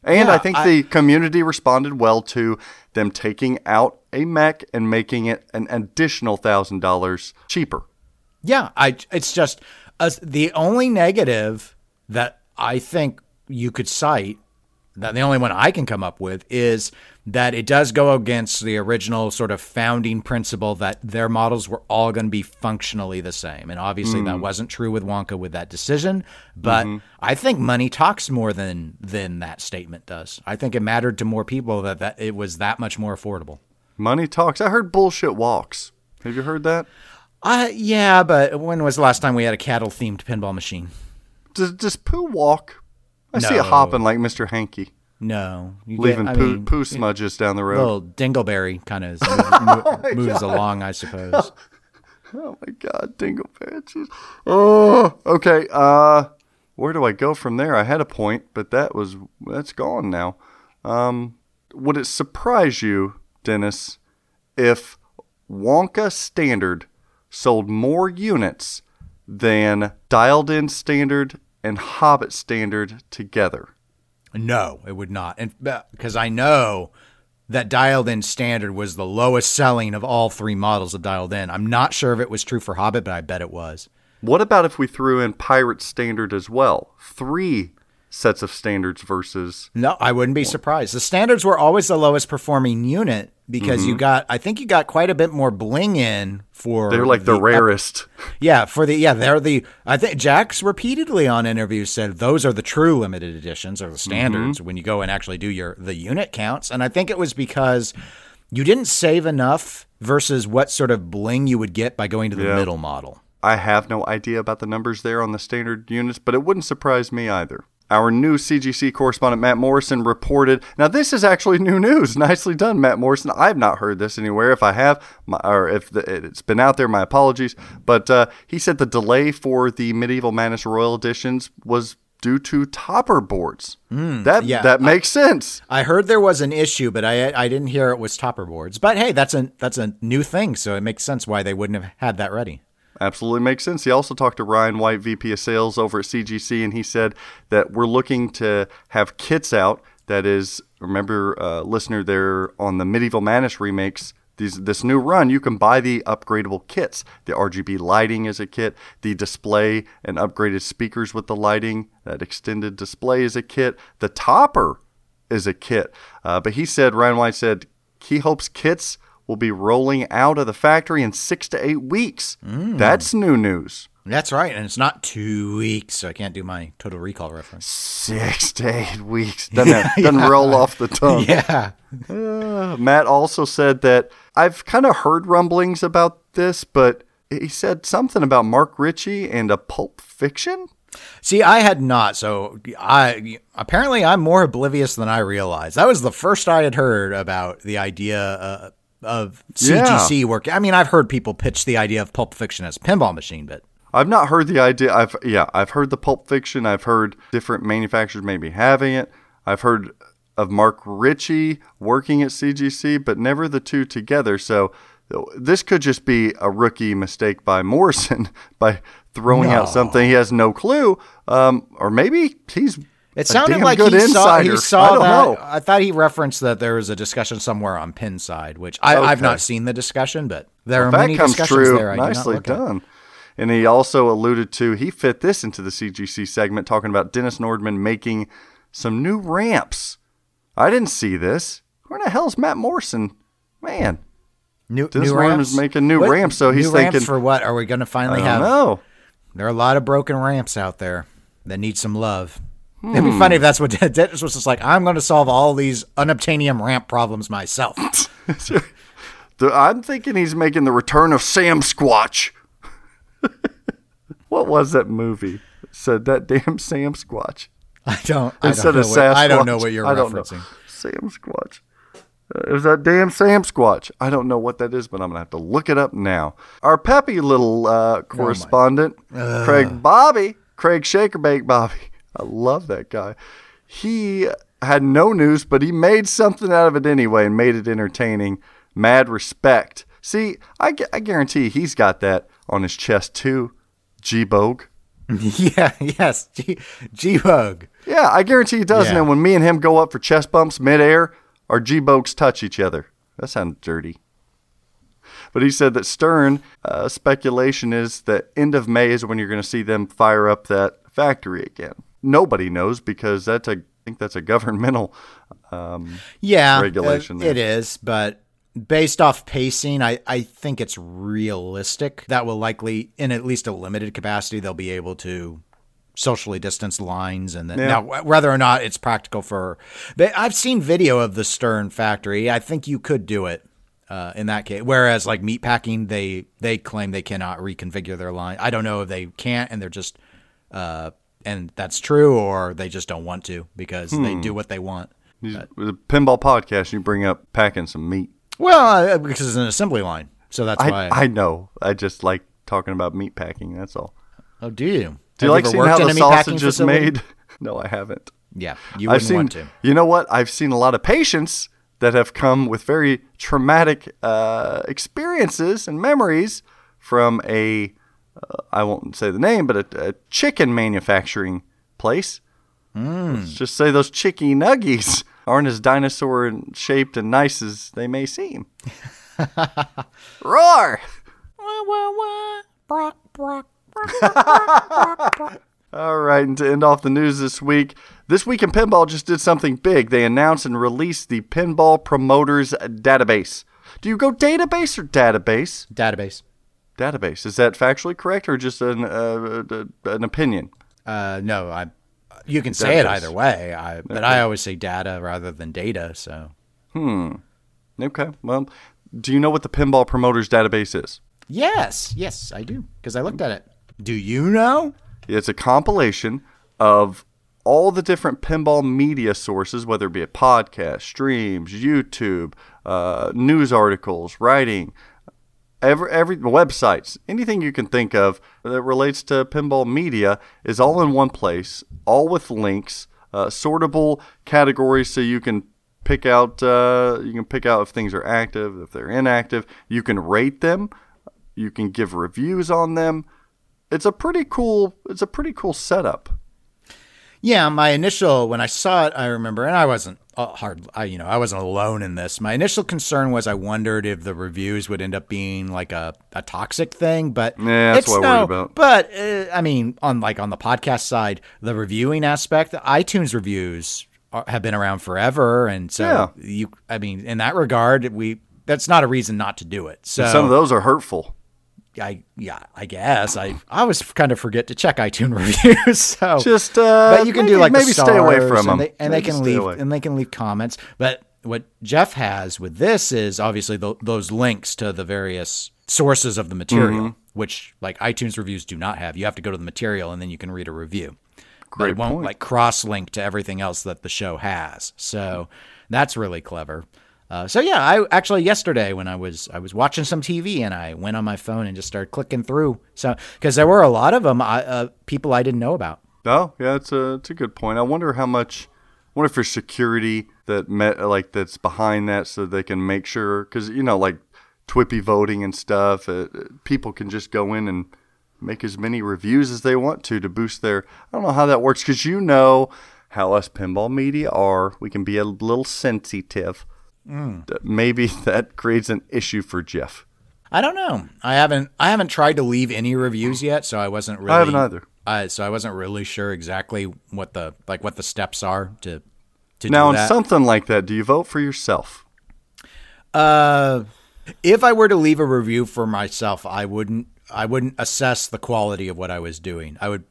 And Yeah, I think I- the community responded well to them taking out a mech and making it an additional $1,000 cheaper. Yeah, I. It's just uh, the only negative that I think you could cite. That the only one I can come up with is that it does go against the original sort of founding principle that their models were all going to be functionally the same, and obviously that wasn't true with Wonka with that decision. But I think money talks more than than that statement does. I think it mattered to more people that that it was that much more affordable. Money talks. I heard bullshit walks. Have you heard that? Uh, yeah, but when was the last time we had a cattle themed pinball machine? Does, does Pooh walk? I see it No. hopping like Mr. Hanky, No, you get- leaving I poo, mean, poo smudges down the road. Little dingleberry kind of <laughs> mo- moves along, I suppose. <laughs> Oh my God, Dingleberry. Oh, okay. Uh, where do I go from there? I had a point, but that was that's gone now. Um, would it surprise you, Dennis, if Wonka Standard sold more units than Dialed In Standard and Hobbit Standard together? No, it would not, and uh, because I know that dialed in standard was the lowest selling of all three models of dialed in. I'm not sure if it was true for Hobbit, but I bet it was. What about if we threw in Pirate Standard as well? Three sets of standards versus No, I wouldn't be surprised. The standards were always the lowest performing unit because Mm-hmm. you got, I think you got quite a bit more bling in for. they're like the ep- rarest. <laughs> Yeah, for the yeah, they're the. I think jack's repeatedly on interviews said those are the true limited editions or the standards when you go and actually do your the unit counts. And I think it was because you didn't save enough versus what sort of bling you would get by going to the Yeah. middle model. I have no idea about the numbers there on the standard units, but it wouldn't surprise me either. Our new CGC correspondent Matt Morrison reported. Now, this is actually new news. <laughs> Nicely done, Matt Morrison. I have not heard this anywhere. If I have, my, or if the, it's been out there, my apologies. But uh, he said the delay for the Medieval Madness Royal editions was due to topper boards. that yeah. that makes sense. I heard there was an issue, but I I didn't hear it was topper boards. But hey, that's a that's a new thing, so it makes sense why they wouldn't have had that ready. Absolutely makes sense. He also talked to Ryan White, VP of Sales over at CGC, and he said that we're looking to have kits out. That is, remember, uh, listener, there on the Medieval Madness remakes. These, this new run, you can buy the upgradable kits. The RGB lighting is a kit. The display and upgraded speakers with the lighting, that extended display is a kit. The topper is a kit. Uh, but he said, Ryan White said, he hopes kits will be rolling out of the factory in six to eight weeks. That's new news. That's right, and it's not two weeks, so I can't do my Total Recall reference. Six to eight weeks. Doesn't, have- <laughs> doesn't roll off the tongue. Yeah, Uh, Matt also said that I've kind of heard rumblings about this, but he said something about Mark Ritchie and a Pulp Fiction. See, I had not. So I apparently I'm more oblivious than I realized. That was the first I had heard about the idea uh, of CGC work. I mean, I've heard people pitch the idea of Pulp Fiction as a pinball machine, but I've not heard the idea. I've yeah, I've heard the Pulp Fiction. I've heard different manufacturers maybe having it. I've heard of Mark Ritchie working at CGC, but never the two together. So this could just be a rookie mistake by Morrison <laughs> by throwing No. out something he has no clue, um, or maybe he's. It sounded like he saw, he saw I that. know. I thought he referenced that there was a discussion somewhere on Pinside, which I, I've Okay. not seen the discussion, but there are If that many comes discussions true. there. I nicely look at. done. And he also alluded to he fit this into the CGC segment, talking about Dennis Nordman making some new ramps. I didn't see this. Where in the hell's Matt Morrison? Man, New, Dennis new Nordman's ramps? making new What- ramps, so he's new ramps thinking- for what? Are we going to I finally don't have? know. There are a lot of broken ramps out there that need some love. It'd Hmm. be funny if that's what <laughs> Dennis was just like. I'm going to solve all these unobtainium ramp problems myself. <laughs> I'm thinking he's making the return of Sam Squatch. <laughs> what was that movie? Said that damn Sam Squatch. I don't. I Instead don't, know of what, Sasquatch. I don't know what you're I don't know. referencing. Sam Squatch. Uh, it was that damn Sam Squatch. I don't know what that is, but I'm gonna have to look it up now. Our peppy little uh, correspondent, Craig Bobby, Craig Shakerbake Bobby. I love that guy. He had no news, but he made something out of it anyway and made it entertaining. Mad respect. See, I, I guarantee he's got that on his chest too. G Bogue. <laughs> yeah. Yes. G- G-Bug. Yeah, I guarantee he does. Yeah. And when me and him go up for chest bumps midair, our G Bogues touch each other. That sounds dirty. But he said that Stern, uh, speculation is that end of May is when you're going to see them fire up that factory again. Nobody knows because that's a, I think that's a governmental. Um, Yeah, Regulation uh, it there. is, but based off pacing, I, I think it's realistic that will likely, in at least a limited capacity, they'll be able to socially distance lines and then Yeah. now whether or not it's practical for but I've seen video of the Stern factory. I think you could do it uh, in that case. Whereas like meatpacking, they they claim they cannot reconfigure their line. I don't know if they can't and they're just uh, and that's true, or they just don't want to because they Hmm. do what they want. A pinball podcast, you bring up packing some meat. Well, uh, because it's an assembly line, so that's I, why. I know. I just like talking about meat packing. That's all. oh, do you? Do you like seeing how the sausage is made? <laughs> No, I haven't. Yeah, you I've wouldn't seen. want to. You know what? I've seen a lot of patients that have come with very traumatic uh, experiences and memories from a. Uh, I won't say the name, but a, a chicken manufacturing place. Hmm. Let's just say those chicky nuggies <laughs> aren't as dinosaur shaped and nice as they may seem. Roar! All right, and to end off the news this week, This Week in Pinball just did something big. They announced and released the Pinball Promoters Database. Do you go database or database? Database. Database. Is that factually correct or just an, uh, an opinion? Uh, no, I. You can say it either way, I, but I always say data rather than data. So hmm. Okay, well, do you know what the Pinball Promoters Database is? yes, yes, I do because I looked at it. Do you know? It's a compilation of all the different pinball media sources, whether it be a podcast, streams, YouTube, uh, news articles, writing, every every websites, anything you can think of that relates to pinball media is all in one place, all with links, uh, sortable categories, so you can pick out uh, you can pick out if things are active, if they're inactive. You can rate them, you can give reviews on them. It's a pretty cool. It's a pretty cool setup. Yeah, my initial when I saw it, I remember, and I wasn't hard. I you know I wasn't alone in this. My initial concern was I wondered if the reviews would end up being like a, a toxic thing, but Yeah, that's it's what I worry no- about. But uh, I mean, on like on the podcast side, the reviewing aspect, the iTunes reviews are, have been around forever, and so Yeah. you, I mean, in that regard, we that's not a reason not to do it. So Some of those are hurtful. I yeah, I guess I I always kind of forget to check iTunes <laughs> reviews. So Just, uh, but you can maybe- do like maybe stay away from them, and they, and they can leave away. and they can leave comments. But what Jeff has with this is obviously tho- those links to the various sources of the material, Mm-hmm. which like iTunes reviews do not have. You have to go to the material and then you can read a review. but Great it won't point. like cross link to everything else that the show has. So that's really clever. Uh, so yeah, I actually yesterday when I was I was watching some TV and I went on my phone and just started clicking through. So because there were a lot of them, I, uh, people I didn't know about. Oh, yeah, it's a it's a good point. I wonder how much. I wonder if there's security that met like that's behind that, so they can make sure because you know like Twippy voting and stuff. Uh, uh, people can just go in and make as many reviews as they want to to boost their. I don't know how that works because you know how us pinball media are. We can be a little sensitive. That Maybe <laughs> that creates an issue for Jeff. I don't know. I haven't I haven't tried to leave any reviews yet, so I wasn't really. I haven't either. I so I wasn't really sure exactly what the like what the steps are to to Now, on something like that, do you vote for yourself? Uh, if I were to leave a review for myself, I wouldn't. I wouldn't assess the quality of what I was doing. I would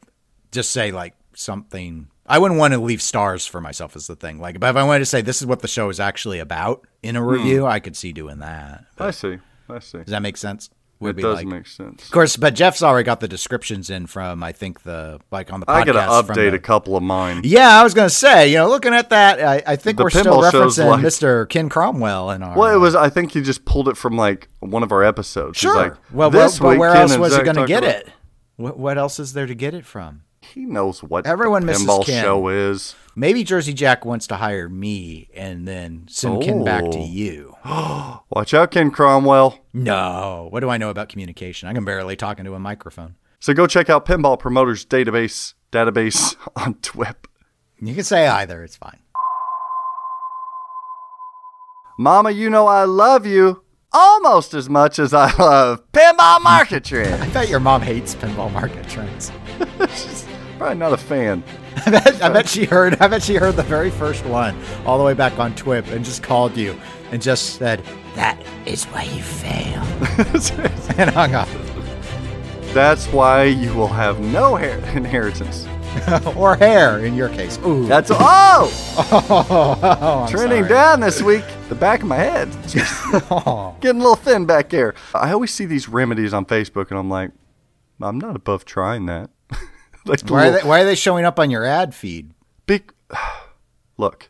just say like something. I wouldn't want to leave stars for myself is the thing. Like, but if I wanted to say this is what the show is actually about in Hmm. a review, I could see doing that. I see. I see. Does that make sense? Would It does make sense. Of course, but Jeff's already got the descriptions in from I think the like on the podcast. I got to update the- a couple of mine. Yeah, I was gonna say, you know, looking at that, I, I think The we're still referencing like- Mr. Ken Cromwell in our. Well, it was. I think he just pulled it from like one of our episodes. He's Sure. like, well, but week, where Ken else was he going to get about- it? What, what else is there to get it from? He knows what Everyone the pinball Ken. show is. Maybe Jersey Jack wants to hire me and then send Ken back to Oh. you. <gasps> Watch out, Ken Cromwell. No, what do I know about communication? I can barely talk into a microphone. So go check out Pinball Promoters Database database <laughs> on TWIP. You can say either; it's fine. Mama, you know I love you almost as much as I love Pinball Market Trend. I bet your mom hates pinball market trends. <laughs> Probably not a fan. <laughs> I bet, I bet she heard. I bet she heard the very first one all the way back on TWIP and just called you and just said, "That is why you fail," <laughs> and hung up. That's why you will have no hair <laughs> inheritance. or hair in your case. Ooh, That's oh, oh, I'm trending sorry. down this week. The back of my head. Oh. Getting a little thin back there. I always see these remedies on Facebook and I'm like, I'm not above trying that. <laughs> like Why are, they, why are they showing up on your ad feed? Big, <sighs> look,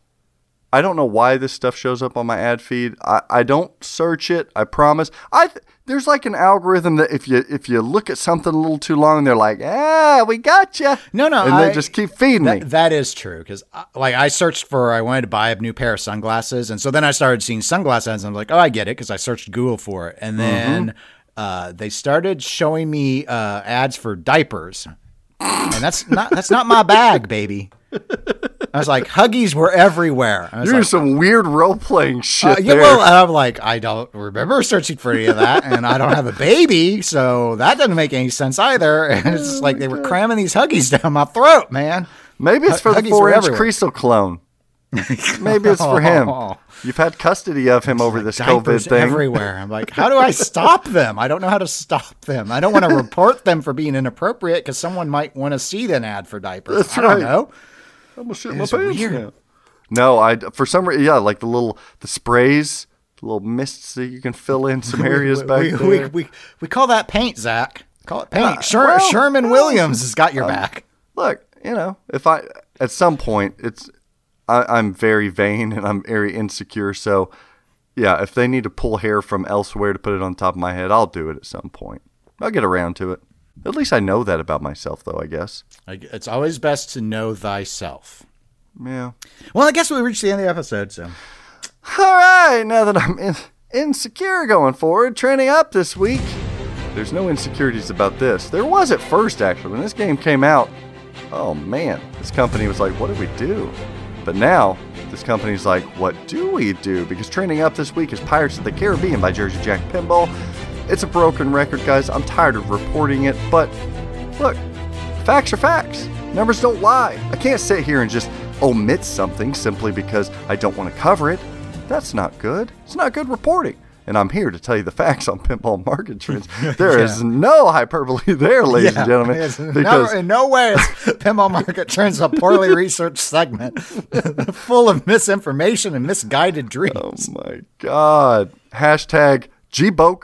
I don't know why this stuff shows up on my ad feed. I, I don't search it. I promise. I th- there's like an algorithm that if you if you look at something a little too long, they're like, ah, we got you. No, no, and I- they just keep feeding me. That, that is true because, like, I searched for I wanted to buy a new pair of sunglasses, and so then I started seeing sunglasses, ads, and I'm like, oh, I get it because I searched Google for it, and then uh, they started showing me uh, ads for diapers, and that's not that's not my bag, baby. I was like, Huggies were everywhere. I was You're like, some weird role playing shit uh, yeah, there. well, I'm like, I don't remember searching for any of that, and I don't have a baby, so that doesn't make any sense either. <laughs> And it's just like they were cramming these Huggies down my throat, man. Maybe it's for the four inch. Kriesel clone. <laughs> Maybe it's for him. <laughs> You've had custody of him over this COVID thing. everywhere. I'm like, how do I stop them? I don't know how to stop them. I don't want to <laughs> report them for being inappropriate because someone might want to see an ad for diapers. That's I don't right. know. I'm gonna shit It's my pants weird. now. No, I for some reason, yeah, like the little the sprays, the little mists that you can fill in some areas we, back we, there. we, we, we call that paint, Zach. Call it paint. Uh, Sher- well, Sherman Williams has got your back. Look, you know, if I at some point it's I, I'm very vain and I'm very insecure, so yeah, if they need to pull hair from elsewhere to put it on top of my head, I'll do it at some point. I'll get around to it. At least I know that about myself, though. I guess. It's always best to know thyself. Yeah. Well, I guess we reached the end of the episode, so. All right, now that I'm in, insecure going forward, training up this week. There's no insecurities about this. There was at first, actually. When this game came out, oh man, this company was like, what do we do? But now, this company's like, what do we do? Because trending up this week is Pirates of the Caribbean by Jersey Jack Pinball. It's a broken record, guys. I'm tired of reporting it, but look, facts are facts. Numbers don't lie. I can't sit here and just omit something simply because I don't want to cover it. That's not good. It's not good reporting. And I'm here to tell you the facts on pinball market <laughs> trends. There is no hyperbole there, ladies and gentlemen. It's no- Because in no way is Pinball Market Trends a poorly <laughs> researched segment <laughs> full of misinformation and misguided oh dreams. oh my god. Hashtag Gbog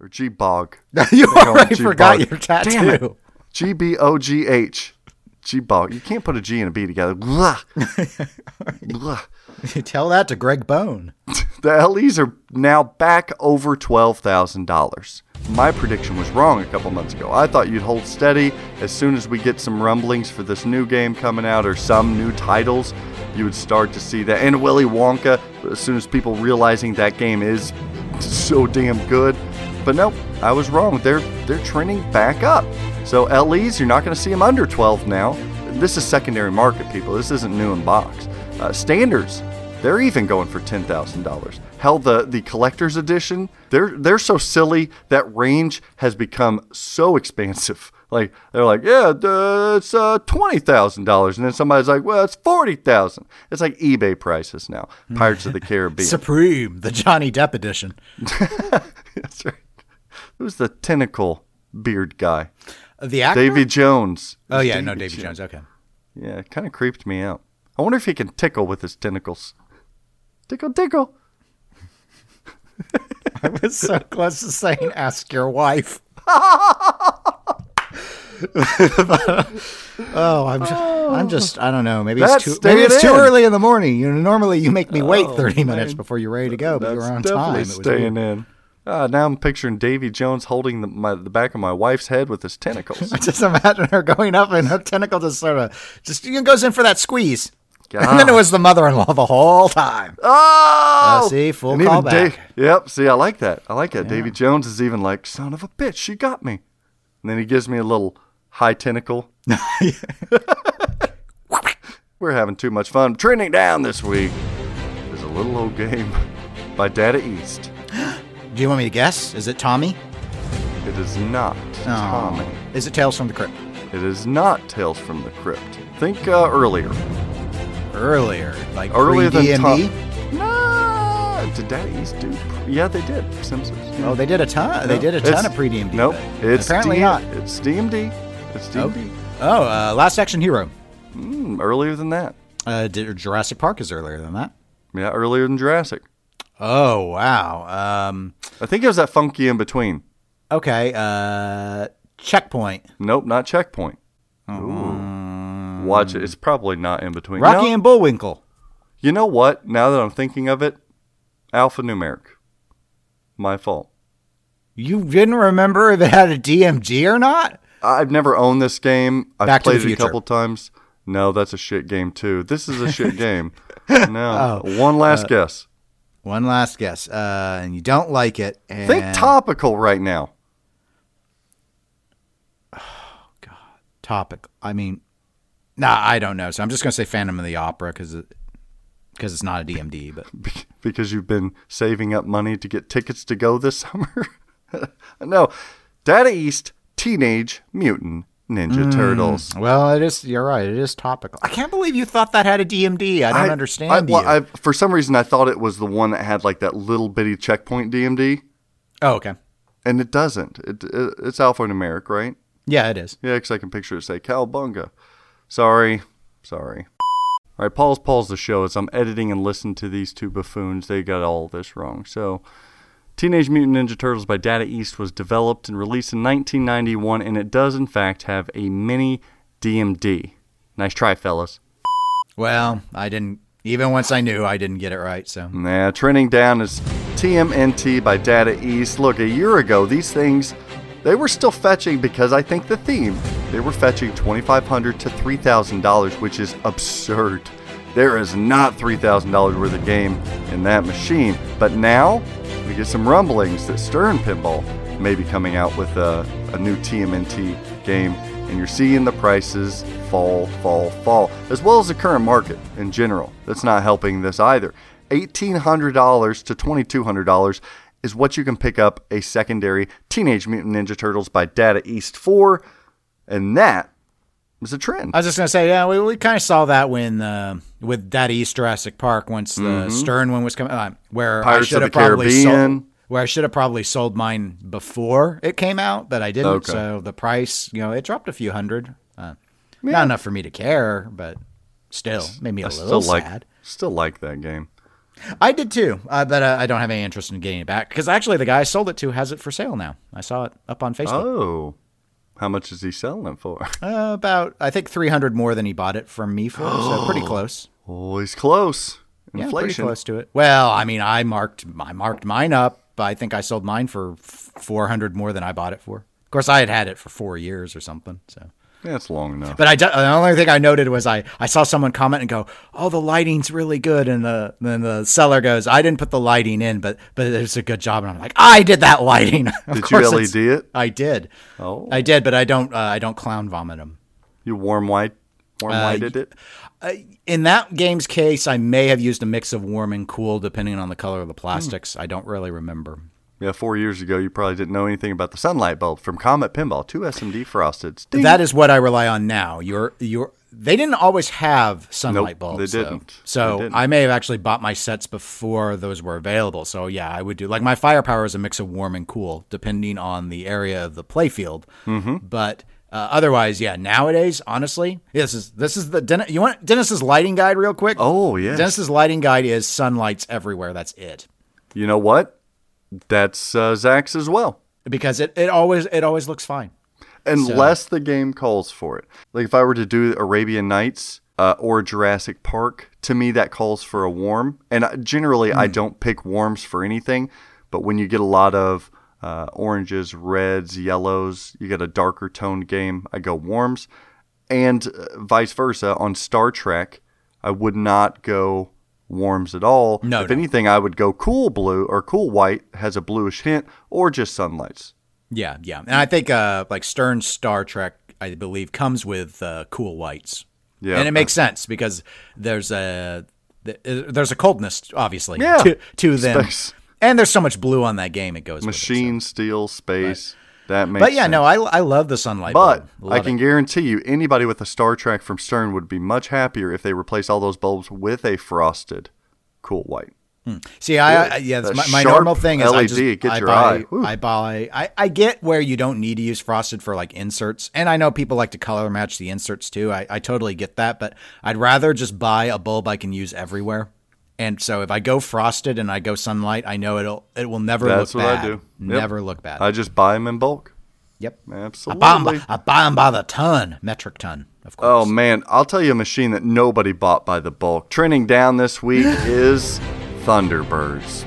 or Gbog. you They call it already forgot your tattoo. G B O G H. Gbog. You can't put a G and a B together. Blah. Blah. You tell that to Greg Bone. The LEs are now back over $12,000. My prediction was wrong a couple months ago. I thought you'd hold steady as soon as we get some rumblings for this new game coming out or some new titles. You would start to see that. And Willy Wonka, as soon as people realizing that game is so damn good. But no, I was wrong. They're they're trending back up. So LEs, you're not going to see them under 12 now. This is secondary market, people. This isn't new in box. Uh, standards, they're even going for ten thousand dollars. Hell, the the collector's edition, they're they're so silly that range has become so expansive. <laughs> Like they're like, yeah, uh, it's uh, twenty thousand dollars, and then somebody's like, well, it's forty thousand. It's like eBay prices now. Pirates of the <laughs> Caribbean. Supreme, the Johnny Depp edition. <laughs> That's right. Who's the tentacle beard guy? The actor? Davy Jones. Oh, yeah, no, Davy Jones. Okay. Yeah, it kind of creeped me out. I wonder if he can tickle with his tentacles. Tickle, tickle. <laughs> I was so close to saying, ask your wife. <laughs> oh, I'm just, I'm just, I don't know. Maybe That's it's too, maybe it's too early in the morning. You know, normally you make me wait Oh, 30 minutes man. before you're ready to go, but you're on time. It was staying in. Ah, now I'm picturing Davy Jones holding the, my, the back of my wife's head with his tentacles. <laughs> Just imagine her going up and her tentacle just sort of just you know, goes in for that squeeze. God. And then it was the mother-in-law the whole time. Oh, Uh, see, full callback. Da- yep. See, I like that. I like that. Davy Jones is even like, "Son of a bitch, she got me," and then he gives me a little high tentacle. <laughs> We're having too much fun. Trending down this week is a little old game by Data East. <gasps> Do you want me to guess? Is it Tommy? It is not Tommy. Is it Tales from the Crypt? It is not Tales from the Crypt. Think uh, earlier. Earlier, like Earlier than? Tom. Nah, did Data do? Yeah, they did. Simpsons. Oh, they did a ton. They did a ton of pre-DMD. Nope. but It's apparently D- not. It's DMD. It's Oh, DMD. oh uh, Last Action Hero. Mm, earlier than that. Uh, did, Jurassic Park is earlier than that. Yeah, earlier than Jurassic. Oh wow. Um, I think it was that funky in between. okay. Uh, Checkpoint. Nope, not Checkpoint. Watch it. It's probably not in between. Rocky No, and Bullwinkle. you know what? Now that I'm thinking of it, alphanumeric. My fault. You didn't remember if it had a DMD or not? I've never owned this game. I've Back played it a couple times. No, that's a shit game too. This is a <laughs> shit game. No. Oh. One last Uh, guess. One last guess. Uh, and you don't like it. And Think topical right now. <sighs> Oh, God. Topic. I mean, nah, I don't know. So I'm just gonna say Phantom of the Opera because it, because it's not a DMD. But <laughs> because you've been saving up money to get tickets to go this <laughs> summer. <laughs> no, Data East Teenage Mutant Ninja Hmm. Turtles. well, it is. You're right. It is topical. I can't believe you thought that had a DMD. I don't understand I, well, I, for some reason, I thought it was the one that had like that little bitty checkpoint DMD, oh, okay. and it doesn't. It, it it's alphanumeric, right? Yeah, it is. Yeah, because I can picture it say Cowabunga. Sorry, sorry. All right, Paul's Paul's the show. As I'm editing and listening to these two buffoons, they got all this wrong. So, Teenage Mutant Ninja Turtles by Data East was developed and released in 1991, and it does in fact have a mini DMD. Nice try, fellas. Well, I didn't. Even once I knew, I didn't get it right. So Nah, trending down is TMNT by Data East. Look, a year ago, these things they were still fetching because I think the theme they were fetching 2,500 to three thousand dollars, which is absurd. There is not three thousand dollars worth of game in that machine. But now we get some rumblings that Stern Pinball may be coming out with a, a new TMNT game, and you're seeing the prices fall, fall, fall, as well as the current market in general. That's not helping this either. $1,800 to $2,200 is what you can pick up a secondary Teenage Mutant Ninja Turtles by Data East 4, and that was a trend. I was just gonna say, yeah, we, we kind of saw that when uh, with Data East Jurassic Park once the Stern one was coming, uh, where Mm-hmm. Pirates I should have probably Caribbean. sold, where I should have probably sold mine before it came out, but I didn't. Okay. So the price, you know, it dropped a few hundred. Uh, Not enough for me to care, but still made me a I little still like sad. still like that game. I did too, uh, but uh, I don't have any interest in getting it back because actually the guy I sold it to has it for sale now. I saw it up on Facebook. Oh, how much is he selling it for? Uh, about I think three hundred more than he bought it from me for, so <gasps> pretty close. Oh, he's close. Yeah, pretty Inflation. close to it. Well, I mean, I marked I marked mine up. I think I sold mine for four hundred more than I bought it for. Of course, I had had it for four years or something. So, It's long enough. but I the only thing I noted was I, I saw someone comment and go, "Oh, the lighting's really good," and the then the seller goes, "I didn't put the lighting in, but but it's a good job." And I'm like, "I did that lighting." <laughs> Did you LED it? I did. Oh. I did, but I don't uh, I don't clown vomit them. You warm white, warm Uh, whited it. in that game's case, I may have used a mix of warm and cool depending on the color of the plastics. I don't really remember. Yeah, four years ago, you probably didn't know anything about the sunlight bulb from Comet Pinball. Two SMD frosted. Ding. That is what I rely on now. Your your they didn't always have sunlight Nope, bulbs. they didn't. So They didn't. I may have actually bought my sets before those were available. So yeah, I would do like my firepower is a mix of warm and cool depending on the area of the playfield. Mm-hmm. But uh, otherwise, yeah. Nowadays, honestly, this is this is the Den- you want Dennis's lighting guide real quick. Oh, yes. Dennis's lighting guide is sunlights everywhere. That's it. You know what? That's uh, Zach's as well. because it, it always it always looks fine. Unless the game calls for it. Like if I were to do Arabian Nights uh, or Jurassic Park, to me that calls for a warm. And generally, Hmm. I don't pick warms for anything. But when you get a lot of uh, oranges, reds, yellows, you get a darker toned game, I go warms. And uh, vice versa on Star Trek, I would not go warms at all. No, if no. anything, I would go cool blue or cool white has a bluish hint, or just sunlights. Yeah, yeah, and I think uh, like Stern Star Trek, I believe, comes with uh, cool whites. Yeah, and it makes sense because there's a there's a coldness, obviously, Yeah. to, to them, Space. and there's so much blue on that game. It goes with it, so. machine, steel, space. That makes But yeah, sense. no, I, I love the sunlight. But. I can it. guarantee you, anybody with a Star Trek from Stern would be much happier if they replace all those bulbs with a frosted, cool white. Hmm. See, I, I yeah, my, my normal thing is I just I your buy. I buy I, I get where you don't need to use frosted for like inserts, and I know people like to color match the inserts too. I, I totally get that, but I'd rather just buy a bulb I can use everywhere. And so if I go frosted and I go sunlight, I know it'll it will never That's look bad. That's what. I do. Yep. Never look bad. I just buy them in bulk. Yep. Absolutely. I buy, by, I buy 'em by the ton, metric ton, of course. Oh man, I'll tell you a machine that nobody bought by the bulk. Trending down this week <laughs> is Thunderbirds.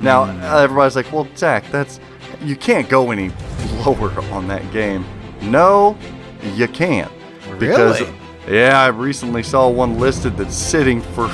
Now uh, everybody's like, "Well, Zach, that's you can't go any <laughs> lower on that game." No, you can't. Because Really? yeah, I recently saw one listed that's sitting for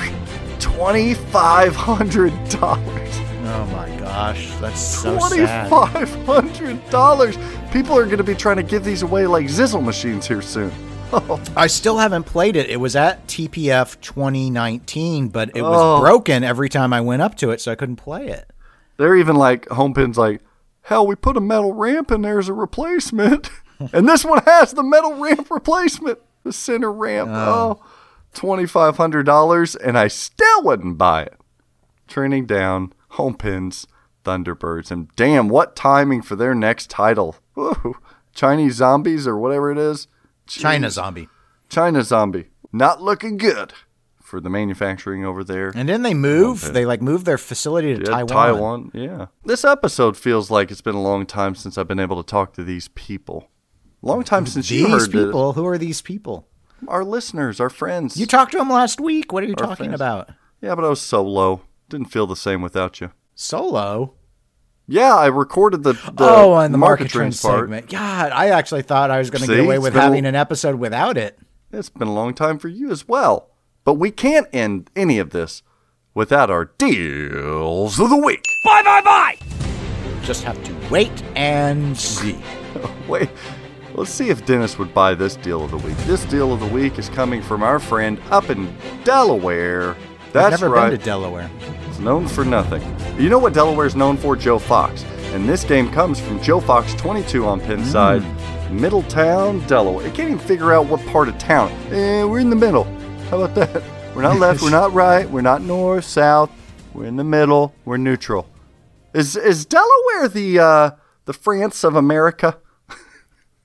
twenty five hundred dollars. Oh my gosh, that's so Twenty sad. five hundred dollars. People are going to be trying to give these away like Zizzle machines here soon. <laughs> I still haven't played it. It was at TPF 2019, but it was Oh. broken every time I went up to it, so I couldn't play it. They're even like Homepin's like, hell, we put a metal ramp in there as a replacement. <laughs> and this one has the metal ramp replacement, the center ramp. Oh, oh. $2,500, and I still wouldn't buy it. Trending down, Homepin's, Thunderbirds. And damn, what timing for their next title. Woo. Chinese zombies or whatever it is. China Zombie. China zombie. Not looking good for the manufacturing over there. And then they move. They like move their facility to Yeah, Taiwan. Taiwan, yeah. This episode feels like it's been a long time since I've been able to talk to these people. Long time since you These heard it. people. Who are these people? Our listeners, our friends. You talked to them last week. What are you Our talking fans. about? yeah, but I was solo. Didn't feel the same without you. Solo. Yeah, I recorded the, the oh, and the market market trend trends part. segment. God, I actually thought I was going to get away with been a- having an episode without it. It's been a long time for you as well. But we can't end any of this without our deals of the week. Bye bye bye. Just have to wait and see. <laughs> Wait, let's see if Dennis would buy this deal of the week. This deal of the week is coming from our friend up in Delaware. That's I've never right. been to Delaware. It's known for nothing. You know what Delaware's known for? Joe Fox. And this game comes from Joe Fox 22 on Pinside, Middletown, Delaware. I can't even figure out what part of town. Eh, we're in the middle. How about that? We're not left, we're not right, we're not north, south. We're in the middle, we're neutral. Is is Delaware the uh the France of America?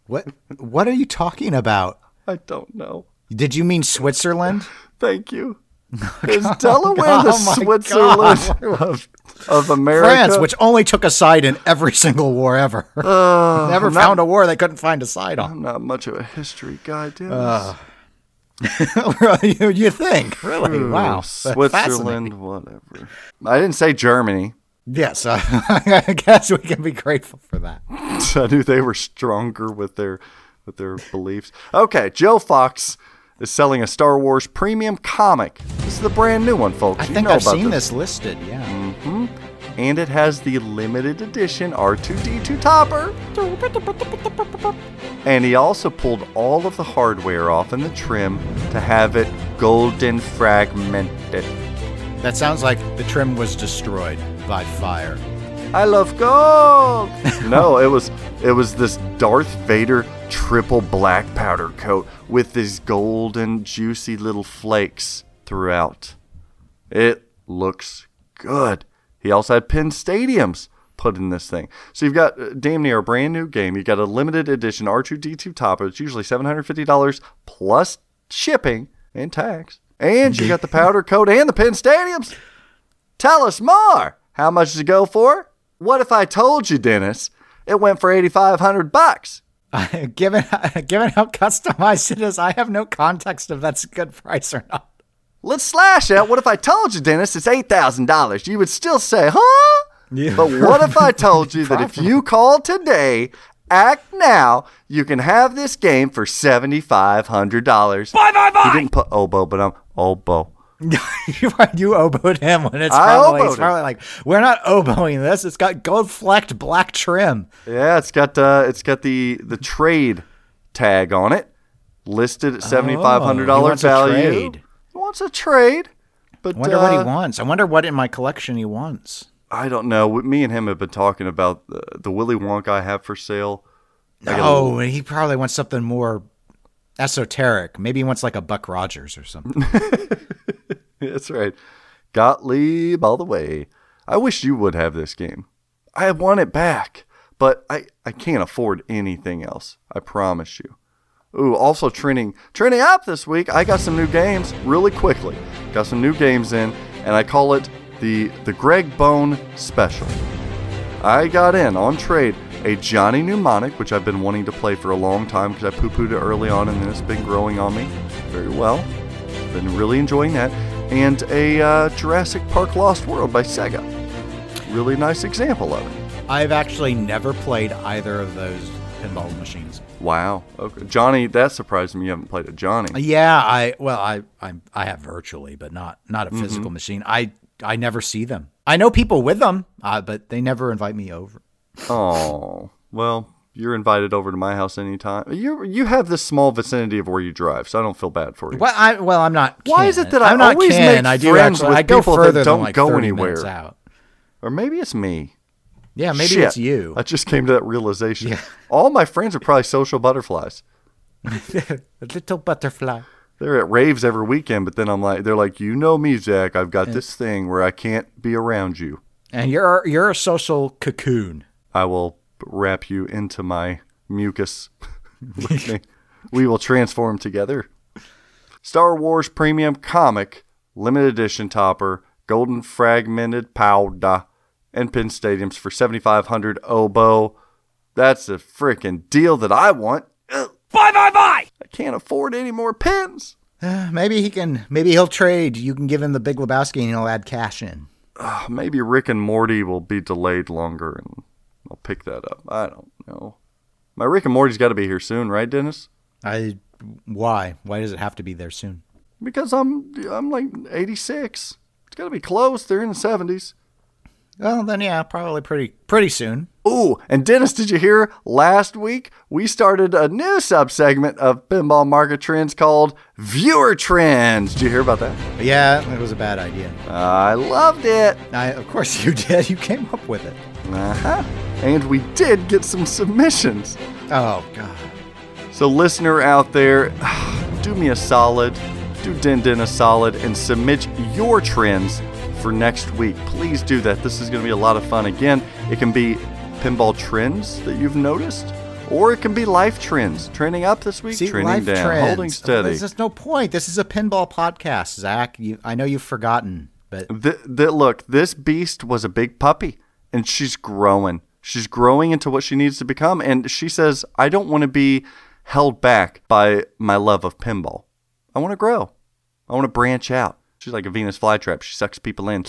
What? What are you talking about? I don't know. Did you mean Switzerland? Thank you. <laughs> Oh Is Delaware the Oh Switzerland God. of, of America? France, which only took a side in every single war ever. <laughs> Uh, <laughs> Never I'm not- found a war they couldn't find a side on. I'm not much of a history guy, Dennis. Uh, you, you think? Really? Ooh, Wow. Switzerland, whatever. I didn't say Germany. Yes, uh, <laughs> I guess we can be grateful for that. <laughs> I knew they were stronger with their with their beliefs. Okay, Joe Fox is selling a Star Wars premium comic. This is the brand new one, folks. I You think I've seen this. listed. Yeah. And it has the limited edition R2D2 topper. And he also pulled all of the hardware off in the trim to have it golden fragmented. That sounds like the trim was destroyed by fire. I love gold. <laughs> no, it was it was this Darth Vader triple black powder coat with these golden juicy little flakes throughout. It looks good. He also had pin stadiums put in this thing. So you've got uh, damn near a brand new game. You've got a limited edition R2D2 topper. It's usually $750 plus shipping and tax. And you got the <laughs> powder coat and the pin stadiums. Tell us more. How much does it go for? What if I told you, Dennis, it went for 8500 bucks? <laughs> given <laughs> given how customized it is, I have no context if that's a good price or not. Let's slash it. What if I told you, Dennis, it's $8,000? You would still say, huh? Yeah. But what if I told you <laughs> that if you call today, act now, you can have this game for $7,500? Bye, bye, bye! He didn't put oboe, but I'm oboe. <laughs> you you oboed him when it's I probably, it's probably like we're not oboing this. It's got gold flecked black trim. Yeah, it's got uh, it's got the the trade tag on it, listed at seventy five hundred Oh, dollars a value. trade. He wants a trade, but I wonder what he uh, wants. I wonder what in my collection he wants. I don't know. Me and him have been talking about the, the Willy Wonka I have for sale. I got a Oh, he probably wants something more esoteric. Maybe he wants like a Buck Rogers or something. <laughs> That's right. Gottlieb all the way. I wish you would have this game. I want it back, but I, I can't afford anything else. I promise you. Ooh, also trending trending up this week. I got some new games really quickly. Got some new games in, and I call it the the Greg Bone Special. I got in on trade a Johnny Mnemonic, which I've been wanting to play for a long time because I poo pooed it early on and then it's been growing on me very well. Been really enjoying that. And a uh, Jurassic Park Lost World by Sega. Really nice example of it. I've actually never played either of those pinball machines. Wow. Okay. Johnny, that surprised me you haven't played a Johnny. Yeah, I well, I I, I have virtually, but not not a physical Mm-hmm. machine. I I never see them. I know people with them, uh, but they never invite me over. Oh, well, you're invited over to my house anytime. You you have this small vicinity of where you drive, so I don't feel bad for you. Well, I well, I'm not. Why is it that I I'm not always Ken. make I do friends actually. with I go people that don't like, go 30 minutes anywhere? out. Or maybe it's me. Yeah, maybe Shit. it's you. I just came to that realization. Yeah. All my friends are probably social butterflies. <laughs> a little butterfly. They're at raves every weekend, but then I'm like, they're like, you know me, Zach. I've got this thing where I can't be around you. And you're you're a social cocoon. I will wrap you into my mucus. <laughs> We will transform together. Star Wars Premium Comic, Limited Edition Topper, Golden Fragmented Powder, and Pin Stadiums for 7500 oboe. That's a freaking deal that I want. Ugh. Bye bye bye. I can't afford any more pins. Uh, maybe he can. Maybe he'll trade. You can give him the Big Lebowski, and he'll add cash in. Uh, Maybe Rick and Morty will be delayed longer and I'll pick that up. I don't know. My Rick and Morty's got to be here soon, right, Dennis? I. Why? Why does it have to be there soon? Because I'm I'm like 86. It's got to be close. They're in the 70s. Well, then yeah, probably pretty pretty soon. Ooh, and Dennis, did you hear last week we started a new subsegment of Pinball Market Trends called Viewer Trends. Did you hear about that? Yeah, it was a bad idea. I loved it. I, of course <laughs> you did. You came up with it. Uh-huh. And we did get some submissions. Oh God. So, listener out there, <sighs> do me a solid, do Den Den a solid, and submit your trends for next week. Please do that. This is going to be a lot of fun. Again, it can be pinball trends that you've noticed, or it can be life trends. Trending up this week, See, trending down, trends. holding steady. There's just no point. This is a pinball podcast, Zach. You, I know you've forgotten, but Th- th- look, this beast was a big puppy, and she's growing. She's growing into what she needs to become, and she says, "I don't want to be held back by my love of pinball. I want to grow. I want to branch out." She's like a Venus flytrap. She sucks people in.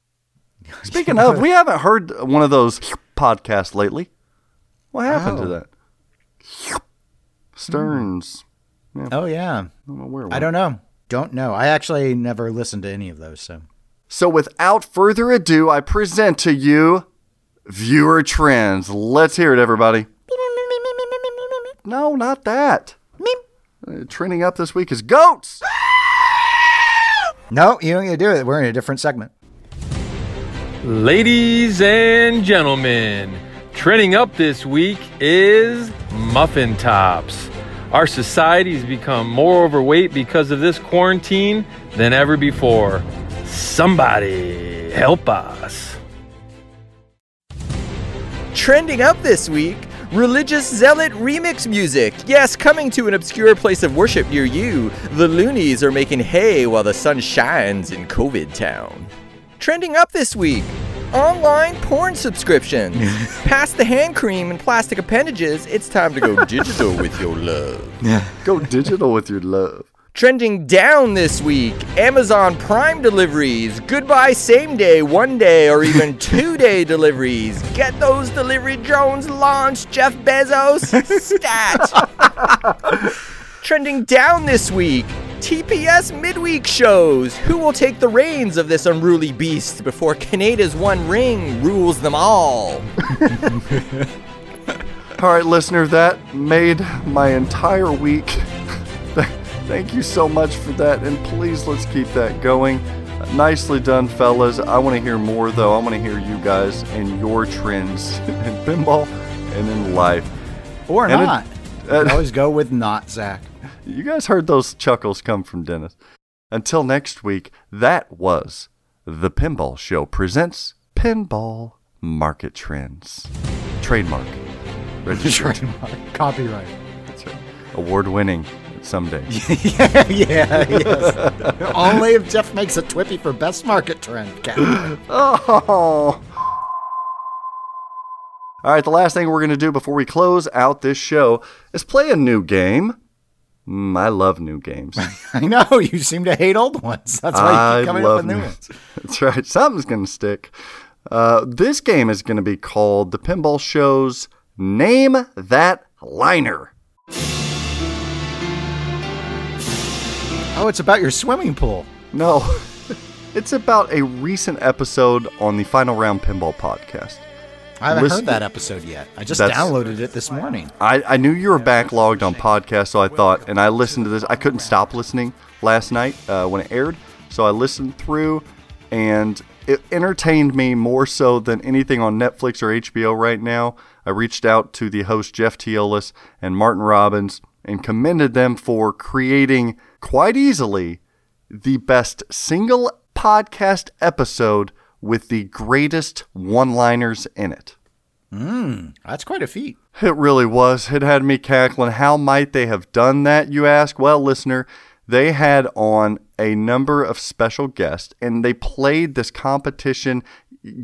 <laughs> Speaking of, we haven't heard one of those podcasts lately. What happened to Oh. that? Stearns. oh yeah, I don't know where. I don't know. Don't know. I actually never listened to any of those. So So, without further ado, I present to you viewer trends. Let's hear it, everybody. <laughs> No, not that. Uh, trending up this week is goats. No, you don't get to do it. We're in a different segment. Ladies and gentlemen, trending up this week is muffin tops. Our society's become more overweight because of this quarantine than ever before. Somebody help us. Trending up this week, religious zealot remix music. Yes, coming to an obscure place of worship near you. The loonies are making hay while the sun shines in COVID town. Trending up this week, online porn subscriptions. <laughs> Past the hand cream and plastic appendages, it's time to go <laughs> digital with your love. Yeah. Go digital with your love. Trending down this week, Amazon Prime deliveries. Goodbye same day, one day, or even <laughs> two day deliveries. Get those delivery drones launched, Jeff Bezos. Stat. <laughs> Trending down this week, TPS midweek shows. Who will take the reins of this unruly beast before Canada's One Ring rules them all? <laughs> All right, listener, that made my entire week. Thank you so much for that, and please let's keep that going. Nicely done, fellas. I want to hear more, though. I want to hear you guys and your trends <laughs> in pinball and in life. Or And it- not. <laughs> uh, always go with not, Zach. You guys heard those chuckles come from Dennis. Until next week, that was The Pinball Show presents Pinball Market Trends. Trademark. <laughs> Registered. Trademark. Copyright. That's right. Award winning someday. <laughs> yeah, yeah, yes. <laughs> Only if Jeff makes a Twippy for best market trend. Cat. <gasps> Oh. All right, the last thing we're going to do before we close out this show is play a new game. Mm, I love new games. <laughs> I know you seem to hate old ones. That's why you keep coming up with new new- ones. That's right. Something's going to stick. Uh, this game is going to be called the Pinball Show's Name That Liner. Oh, it's about your swimming pool. No, <laughs> it's about a recent episode on the Final Round Pinball podcast. I haven't Listen- heard that episode yet. I just downloaded it this morning. I, I knew you were backlogged on podcasts, so I thought, and I listened to this. I couldn't stop listening last night uh, when it aired, so I listened through, and it entertained me more so than anything on Netflix or HBO right now. I reached out to the host Jeff Teolis and Martin Robbins and commended them for creating quite easily the best single podcast episode with the greatest one-liners in it. Hmm, that's quite a feat. It really was. It had me cackling. How might they have done that, you ask? Well, listener, they had on a number of special guests and they played this competition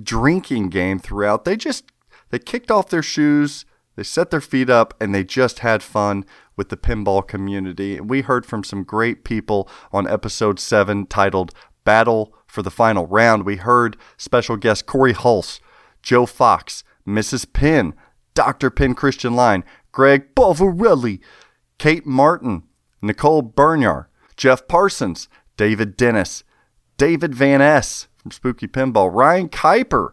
drinking game throughout. They just they kicked off their shoes, they set their feet up and they just had fun with the pinball community. We heard from some great people on episode 7 titled Battle for the Final Round. We heard special guest Corey Hulse, Joe Fox, Mrs. Penn, Dr. Penn Christian Line, Greg Bovarelli, Kate Martin, Nicole Bernyar, Jeff Parsons, David Dennis, David Van Ness from Spooky Pinball, Ryan Kuiper,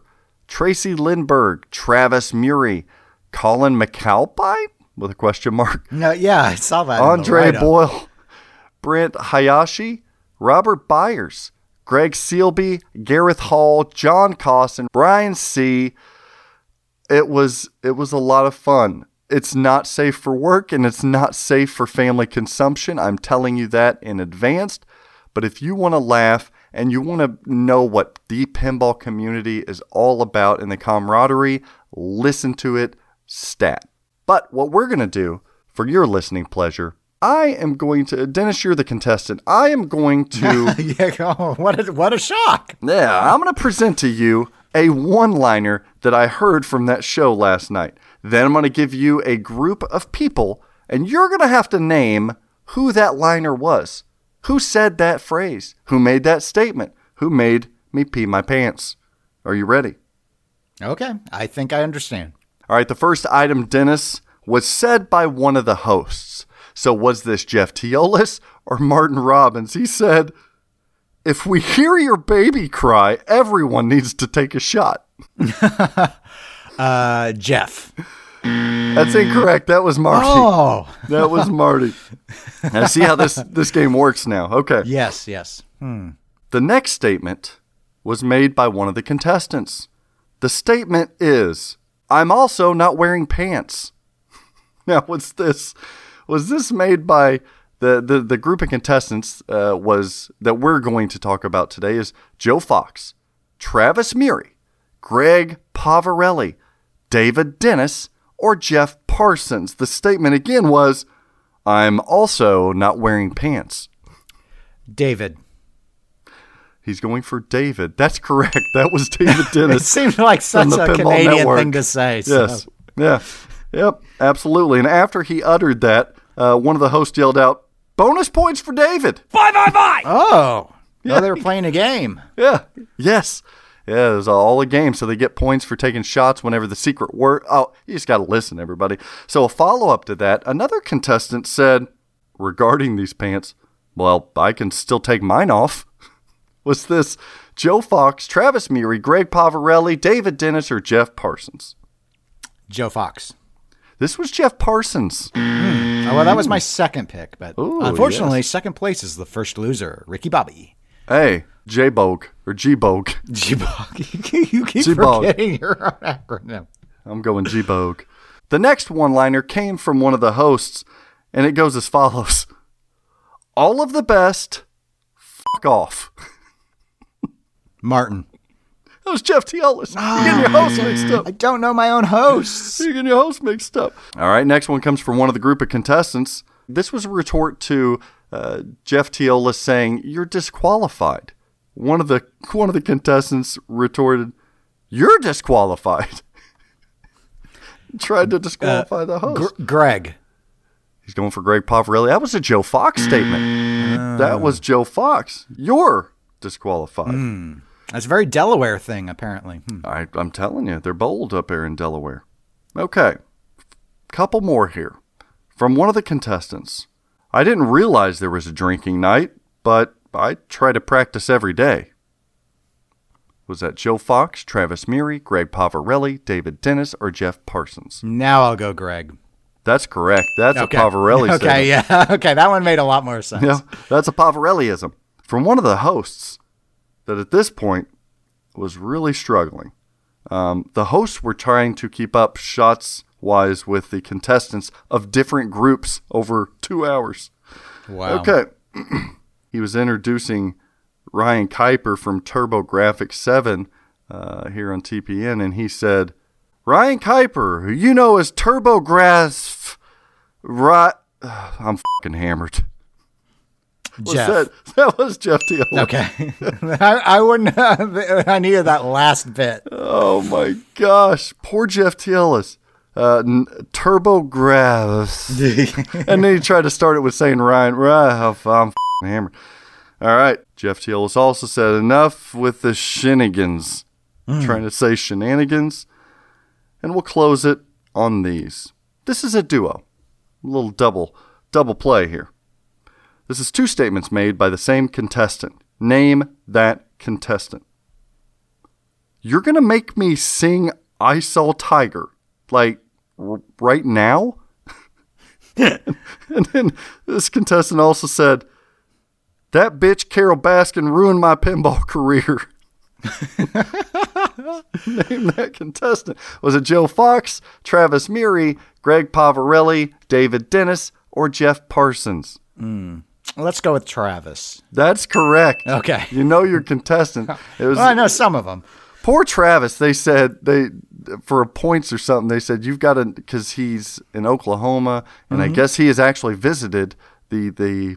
Tracy Lindberg, Travis Murray, Colin McAlpine with a question mark, No, yeah, I saw that. Andre. Boyle, Brent Hayashi, Robert Byers, Greg Sealby, Gareth Hall, John Costin, Brian C. It was it was a lot of fun. It's not safe for work and it's not safe for family consumption. I'm telling you that in advance. But if you want to laugh and you want to know what the pinball community is all about and the camaraderie, listen to it stat. But what we're going to do for your listening pleasure, I am going to Dennis, you're the contestant. I am going to <laughs> yeah, oh, what a what a shock! yeah, I'm going to present to you a one liner that I heard from that show last night. Then I'm going to give you a group of people, and you're going to have to name who that liner was. Who said that phrase? Who made that statement? Who made me pee my pants? Are you ready? Okay, I think I understand. All right, the first item, Dennis, was said by one of the hosts. So was this Jeff Teolis or Martin Robbins? He said, If we hear your baby cry, everyone needs to take a shot. <laughs> Uh, Jeff. That's incorrect. That was Marty. Oh, That was Marty. <laughs> now see how this, this game works now. Okay. yes, yes. The next statement was made by one of the contestants. The statement is, I'm also not wearing pants. <laughs> Now, what's this? Was this made by the, the, the group of contestants uh, was that we're going to talk about today is Joe Fox, Travis Murray, Greg Pavarelli, David Dennis, or Jeff Parsons. The statement again was, I'm also not wearing pants. David. He's going for David. That's correct. <laughs> That was David <laughs> Dennis. It Dennis. seemed like such a Pinball Canadian Network. thing to say. so- Yes. Yeah. Yep. Absolutely. And after he uttered that, uh, one of the hosts yelled out, "Bonus points for David!" Oh, yeah. they were playing a game. Yeah. Yes. Yeah, it was all a game, so they get points for taking shots whenever the secret word. Oh, you just got to listen, everybody. So, a follow up to that, another contestant said regarding these pants, well, I can still take mine off. Was this Joe Fox, Travis Murray, Greg Pavarelli, David Dennis, or Jeff Parsons? Joe Fox. This was Jeff Parsons. Hmm. Oh, well, that was my second pick, but Ooh, unfortunately, second place is the first loser, Ricky Bobby. Hey, J Bogue or G Bogue. <laughs> G-Bog. <laughs> you keep G-Bog. forgetting your own acronym. I'm going G Bogue. The next one liner came from one of the hosts, and it goes as follows All of the best, fuck off. <laughs> Martin. That was Jeff Teolis. You're getting your host mixed up. I don't know my own hosts. You're getting your host mixed up. All right, next one comes from one of the group of contestants. This was a retort to uh, Jeff Teolis saying, You're disqualified. One of the one of the contestants retorted, You're disqualified. <laughs> Tried to disqualify uh, the host. Gr- Greg. He's going for Greg Pavarelli. That was a Joe Fox statement. That was ah. Joe Fox. You're disqualified. Hmm. That's a very Delaware thing, apparently. Hmm. I, I'm telling you, they're bold up there in Delaware. Okay, couple more here from one of the contestants. I didn't realize there was a drinking night, but I try to practice every day. Was that Joe Fox, Travis Murray, Greg Pavarelli, David Dennis, or Jeff Parsons? Now I'll go Greg. That's correct. That's Okay. a Pavarelli <laughs> Okay, yeah. <laughs> Okay, that one made a lot more sense. Yeah, that's a Pavarelliism from one of the hosts that at this point was really struggling. Um, the hosts were trying to keep up shots wise with the contestants of different groups over two hours. Wow. Okay. <clears throat> he was introducing Ryan Kuiper from TurboGrafx 7 uh, here on TPN, and he said, Ryan Kuiper, who you know as TurboGrafx, right? <sighs> I'm fucking hammered. Was Jeff. that, <laughs> that was Jeff Teal. Okay. <laughs> I, I wouldn't. <laughs> I needed that last bit. Oh my gosh, poor Jeff Teolis. Uh, n- Turbo Gravis. and then he tried to start it with saying Ryan, right, I'm f***ing hammered. All right, Jeff Teolis also said enough with the shenanigans. Trying to say shenanigans. And we'll close it on these. This is a duo. A little double, double play here. This is two statements made by the same contestant. Name that contestant. You're going to make me sing I Saw Tiger, like r- right now? <laughs> and then this contestant also said, That bitch Carole Baskin ruined my pinball career. <laughs> Name that contestant. Was it Joe Fox, Travis Murray, Greg Pavarelli, David Dennis, or Jeff Parsons? Hmm. Let's go with Travis. That's correct. Okay. You know your contestant. <laughs> It was Well, I know some of them. poor Travis. They said they for points or something. They said you've got to because he's in Oklahoma, and I mm-hmm. guess he has actually visited the the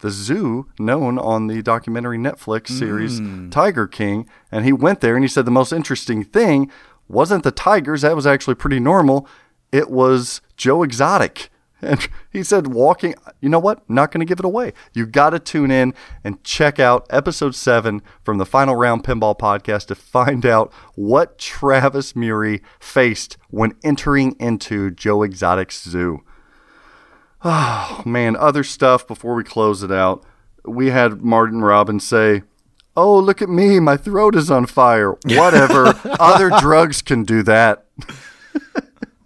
the zoo known on the documentary Netflix series mm. Tiger King, and he went there and he said the most interesting thing wasn't the tigers. That was actually pretty normal. It was Joe Exotic. And he said, walking, you know what? Not going to give it away. You got to tune in and check out episode seven from the Final Round Pinball podcast to find out what Travis Murray faced when entering into Joe Exotic's zoo. Oh, man. Other stuff before we close it out. We had Martin Robbins say, Oh, look at me. My throat is on fire. <laughs> Whatever. Other drugs can do that.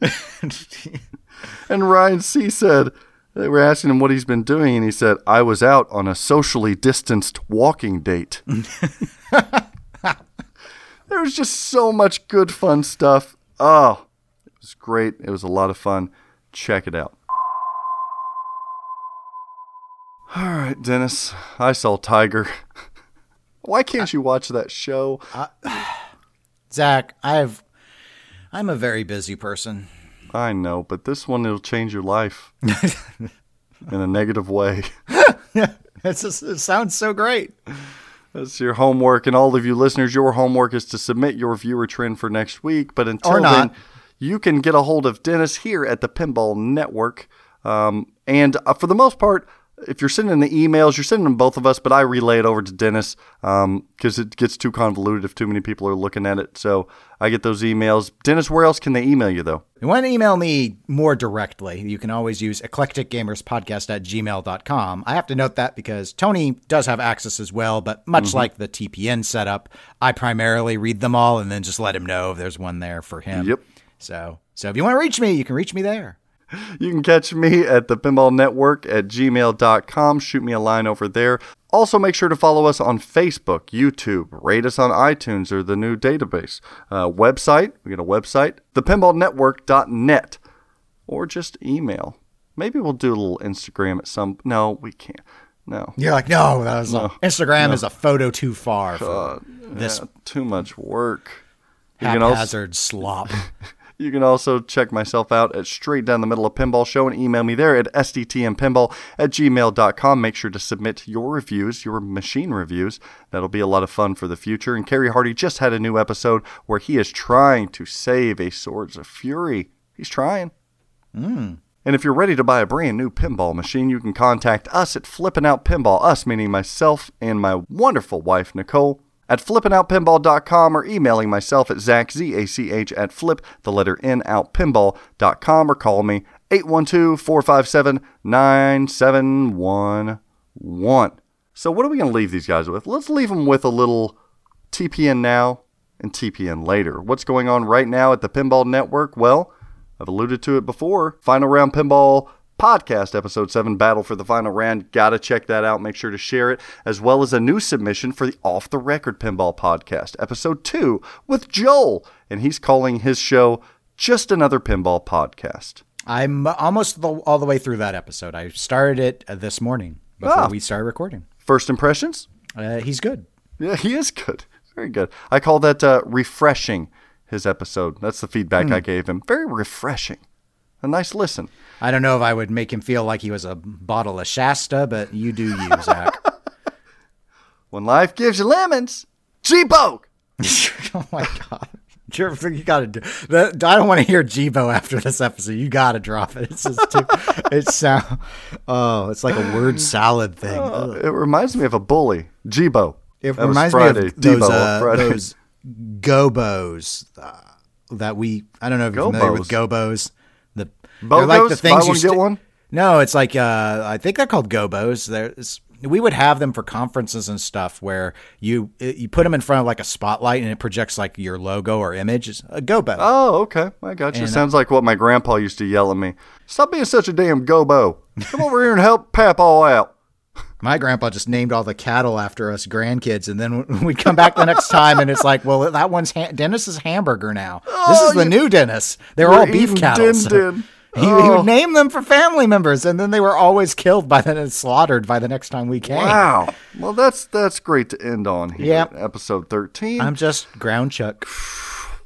<laughs> And Ryan C said, they were asking him what he's been doing, and he said, I was out on a socially distanced walking date. <laughs> there was just so much good, fun stuff. Oh, it was great. It was a lot of fun. Check it out. All right, Dennis, I saw Tiger. <laughs> Why can't you watch that show? <sighs> Zach, I've. I'm a very busy person. I know, but this one, it'll change your life <laughs> in a negative way. <laughs> Just, it sounds so great. That's your homework, and all of you listeners, your homework is to submit your viewer trend for next week. But until then, you can get a hold of Dennis here at the Pinball Network. Um, and uh, for the most part, if you're sending the emails, you're sending them both of us, but I relay it over to Dennis um, because it gets too convoluted if too many people are looking at it. So I get those emails. Dennis, where else can they email you, though? You want to email me more directly, you can always use eclecticgamerspodcast at gmail.com. I have to note that because Tony does have access as well, but much mm-hmm. like the TPN setup, I primarily read them all and then just let him know if there's one there for him. Yep. So, so if you want to reach me, you can reach me there. You can catch me at the Pinball Network at gmail.com. Shoot me a line over there. Also, make sure to follow us on Facebook, YouTube, rate us on iTunes or the new database. Uh, website, we got a website, thepinballnetwork.net, or just email. Maybe we'll do a little Instagram at some. No, we can't. No. You're like, no, that was Instagram is a photo too far for this Yeah, too much work. You haphazard slop. <laughs> You can also check myself out at Straight Down the Middle of Pinball Show and email me there at sdtmpinball at gmail.com. Make sure to submit your reviews, your machine reviews. That'll be a lot of fun for the future. And Kerry Hardy just had a new episode where he is trying to save a Swords of Fury. He's trying. Hmm. And if you're ready to buy a brand new pinball machine, you can contact us at Flippin' Out Pinball, us meaning myself and my wonderful wife, Nicole, at flippinoutpinball.com or emailing myself at Zach, Z-A-C-H, at flip, the letter N, out pinball.com or call me 812-457-9711. So what are we going to leave these guys with? Let's leave them with a little TPN now and TPN later. What's going on right now at the Pinball Network? Well, I've alluded to it before. Final Round Pinball Podcast, Episode 7, Battle for the Final Round. Gotta check that out. Make sure to share it, as well as a new submission for the Off the Record Pinball Podcast, Episode 2, with Joel. And he's calling his show Just Another Pinball Podcast. I'm almost the, all the way through that episode. I started it uh, this morning before Ah. we started recording. First impressions? Uh, he's good. Yeah, he is good. Very good. I call that uh, refreshing, his episode. That's the feedback I gave him. Very refreshing. A nice listen. I don't know if I would make him feel like he was a bottle of Shasta, but you do you, <laughs> Zach. When life gives you lemons, G-Boke! <laughs> <laughs> oh my god. Sure, you gotta do that. I don't want to hear Jibo after this episode. You gotta drop it. It's just too. It's sound. Oh, it's like a word salad thing. Ugh. It reminds me of a bully, Jibo. It That reminds me of those uh, those gobos uh, that we. I don't know if you're familiar with gobos. The they're like the things Buy you one, get one? No, it's like uh, I think they're called gobos. There's we would have them for conferences and stuff where you you put them in front of like a spotlight and it projects like your logo or image. It's a gobo. Oh, okay. I got you. And, uh, Sounds like what my grandpa used to yell at me. Stop being such a damn gobo. Come over here and help Pap all out. My grandpa just named all the cattle after us grandkids, and then <laughs> we come back the next time, and it's like, well, that one's ha- Dennis's hamburger now. this is the new Dennis. They were You're all beef cattle. Din so Din. He, he Oh. would name them for family members, and then they were always killed by the and slaughtered by the next time we came. Wow. Well, that's that's great to end on here. Yep. Episode 13. I'm just ground chuck. <sighs>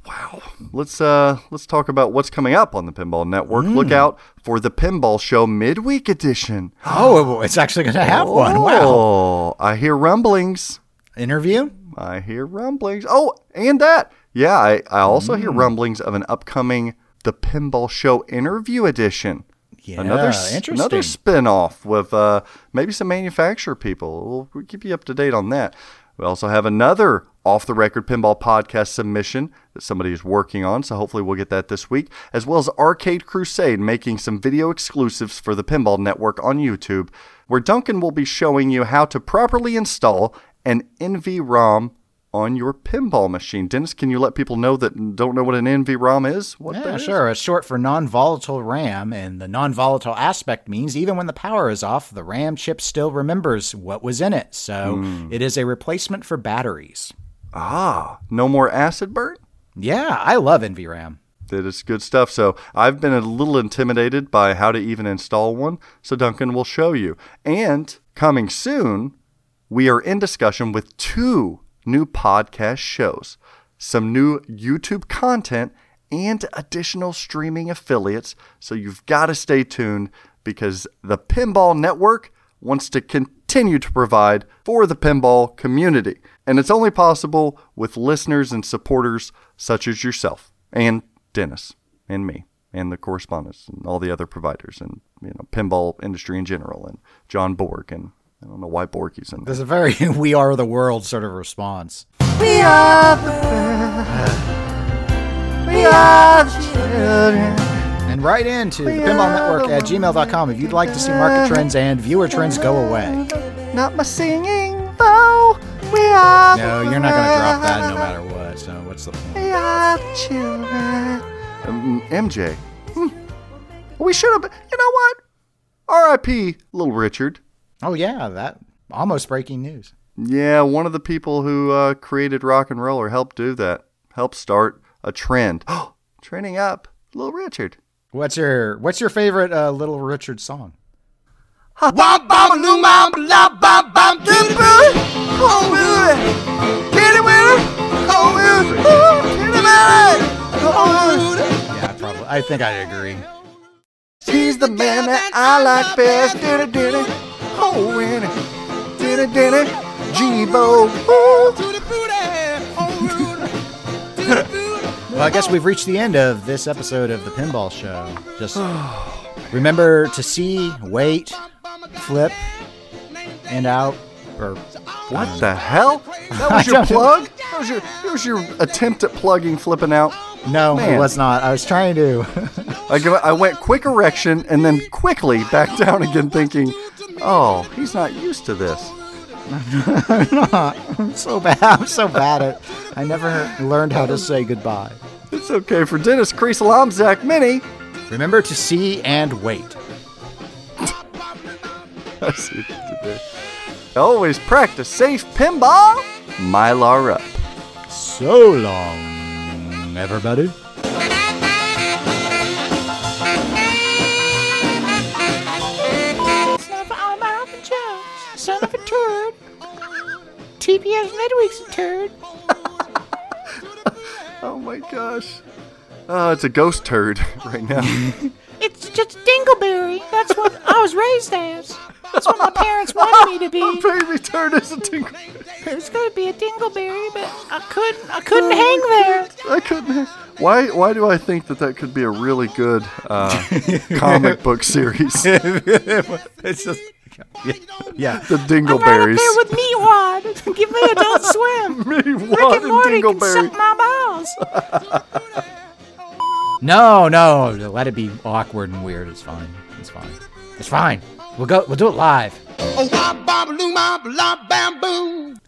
Wow. Let's uh let's talk about what's coming up on the Pinball Network. Mm. Look out for the Pinball Show midweek edition. <gasps> Oh, it's actually going to have one. Wow. Oh, I hear rumblings. Interview? I hear rumblings. Oh, and that. Yeah, I, I also hear Mm. rumblings of an upcoming The Pinball Show interview edition. Yeah, another interesting. another spin-off with uh, maybe some manufacturer people. We'll, keep you up to date on that. We also have another off-the-record pinball podcast submission that somebody is working on, so hopefully we'll get that this week, as well as Arcade Crusade making some video exclusives for the Pinball Network on YouTube, where Duncan will be showing you how to properly install an NVRAM on your pinball machine. Dennis, can you let people know that don't know what an NVRAM is? What Yeah, that is? sure. It's short for non-volatile RAM, and the non-volatile aspect means even when the power is off, the RAM chip still remembers what was in it. So Hmm. it is a replacement for batteries. Ah, no more acid burn? Yeah, I love NVRAM. That is good stuff. So I've been a little intimidated by how to even install one. So Duncan will show you. And coming soon, we are in discussion with two new podcast shows, some new YouTube content, and additional streaming affiliates. So you've got to stay tuned because the Pinball Network wants to continue to provide for the pinball community. And it's only possible with listeners and supporters such as yourself and Dennis and me and the correspondents and all the other providers and you know pinball industry in general and John Borg and I don't know why Borgie's in there. There's a very <laughs> "we are the world" sort of response. We are the best. We are the children. And right into the Pinball Network at gmail.com if you'd like to see market trends and viewer trends go away. Not my singing though. We are No, you're not going to drop that no matter what. So what's the point? We are the children. Um, MJ. Hmm. We should have. You know what? R.I.P. Little Richard. Oh yeah, that almost breaking news. Yeah, one of the people who uh, created rock and roll or helped do that, helped start a trend. <gasps> Trending up, Little Richard. What's your What's your favorite uh, Little Richard song? Yeah, probably. I think I agree. He's the man that I like best. It, did it. Oh, win it. Did it, did it. G-Bo. Ooh. Well, I guess we've reached the end of this episode of the Pinball Show. Just <sighs> remember to see, wait, flip, and out. Or What the hell? That was <laughs> your plug? That was your, that was your attempt at plugging flipping out? no, Man. it was not. I was trying to. I went quick erection and then quickly back down again, thinking, oh, he's not used to this. <laughs> I'm so bad. I'm so bad at. I never learned how to say goodbye. It's okay for Dennis Kriesel. I'm Zach Meny. Remember to see and wait. <laughs> I see what you did there. Always practice safe pinball. Mylar up. So long, everybody. Son of a turd. TPS Midweek's a turd. <laughs> Oh my gosh. Oh, it's a ghost turd <laughs> right now. <laughs> It's just Dingleberry. That's what I was raised as. That's what my parents wanted me to be. Baby turd is a tingle. It's gonna be a Dingleberry, but I couldn't. I couldn't hang there. I couldn't. Why? Why do I think that that could be a really good uh, <laughs> comic book series? <laughs> it's just. Yeah. The Dingleberries. I'm right Dingleberries. up there with Meatwad. Give me Adult <laughs> Swim. Me, Rick Wad, and and Morty can Dingleberry. suck my balls. No, no. Let it be awkward and weird. It's fine. It's fine. It's fine. We'll go. We'll do it live.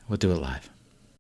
We'll do it live.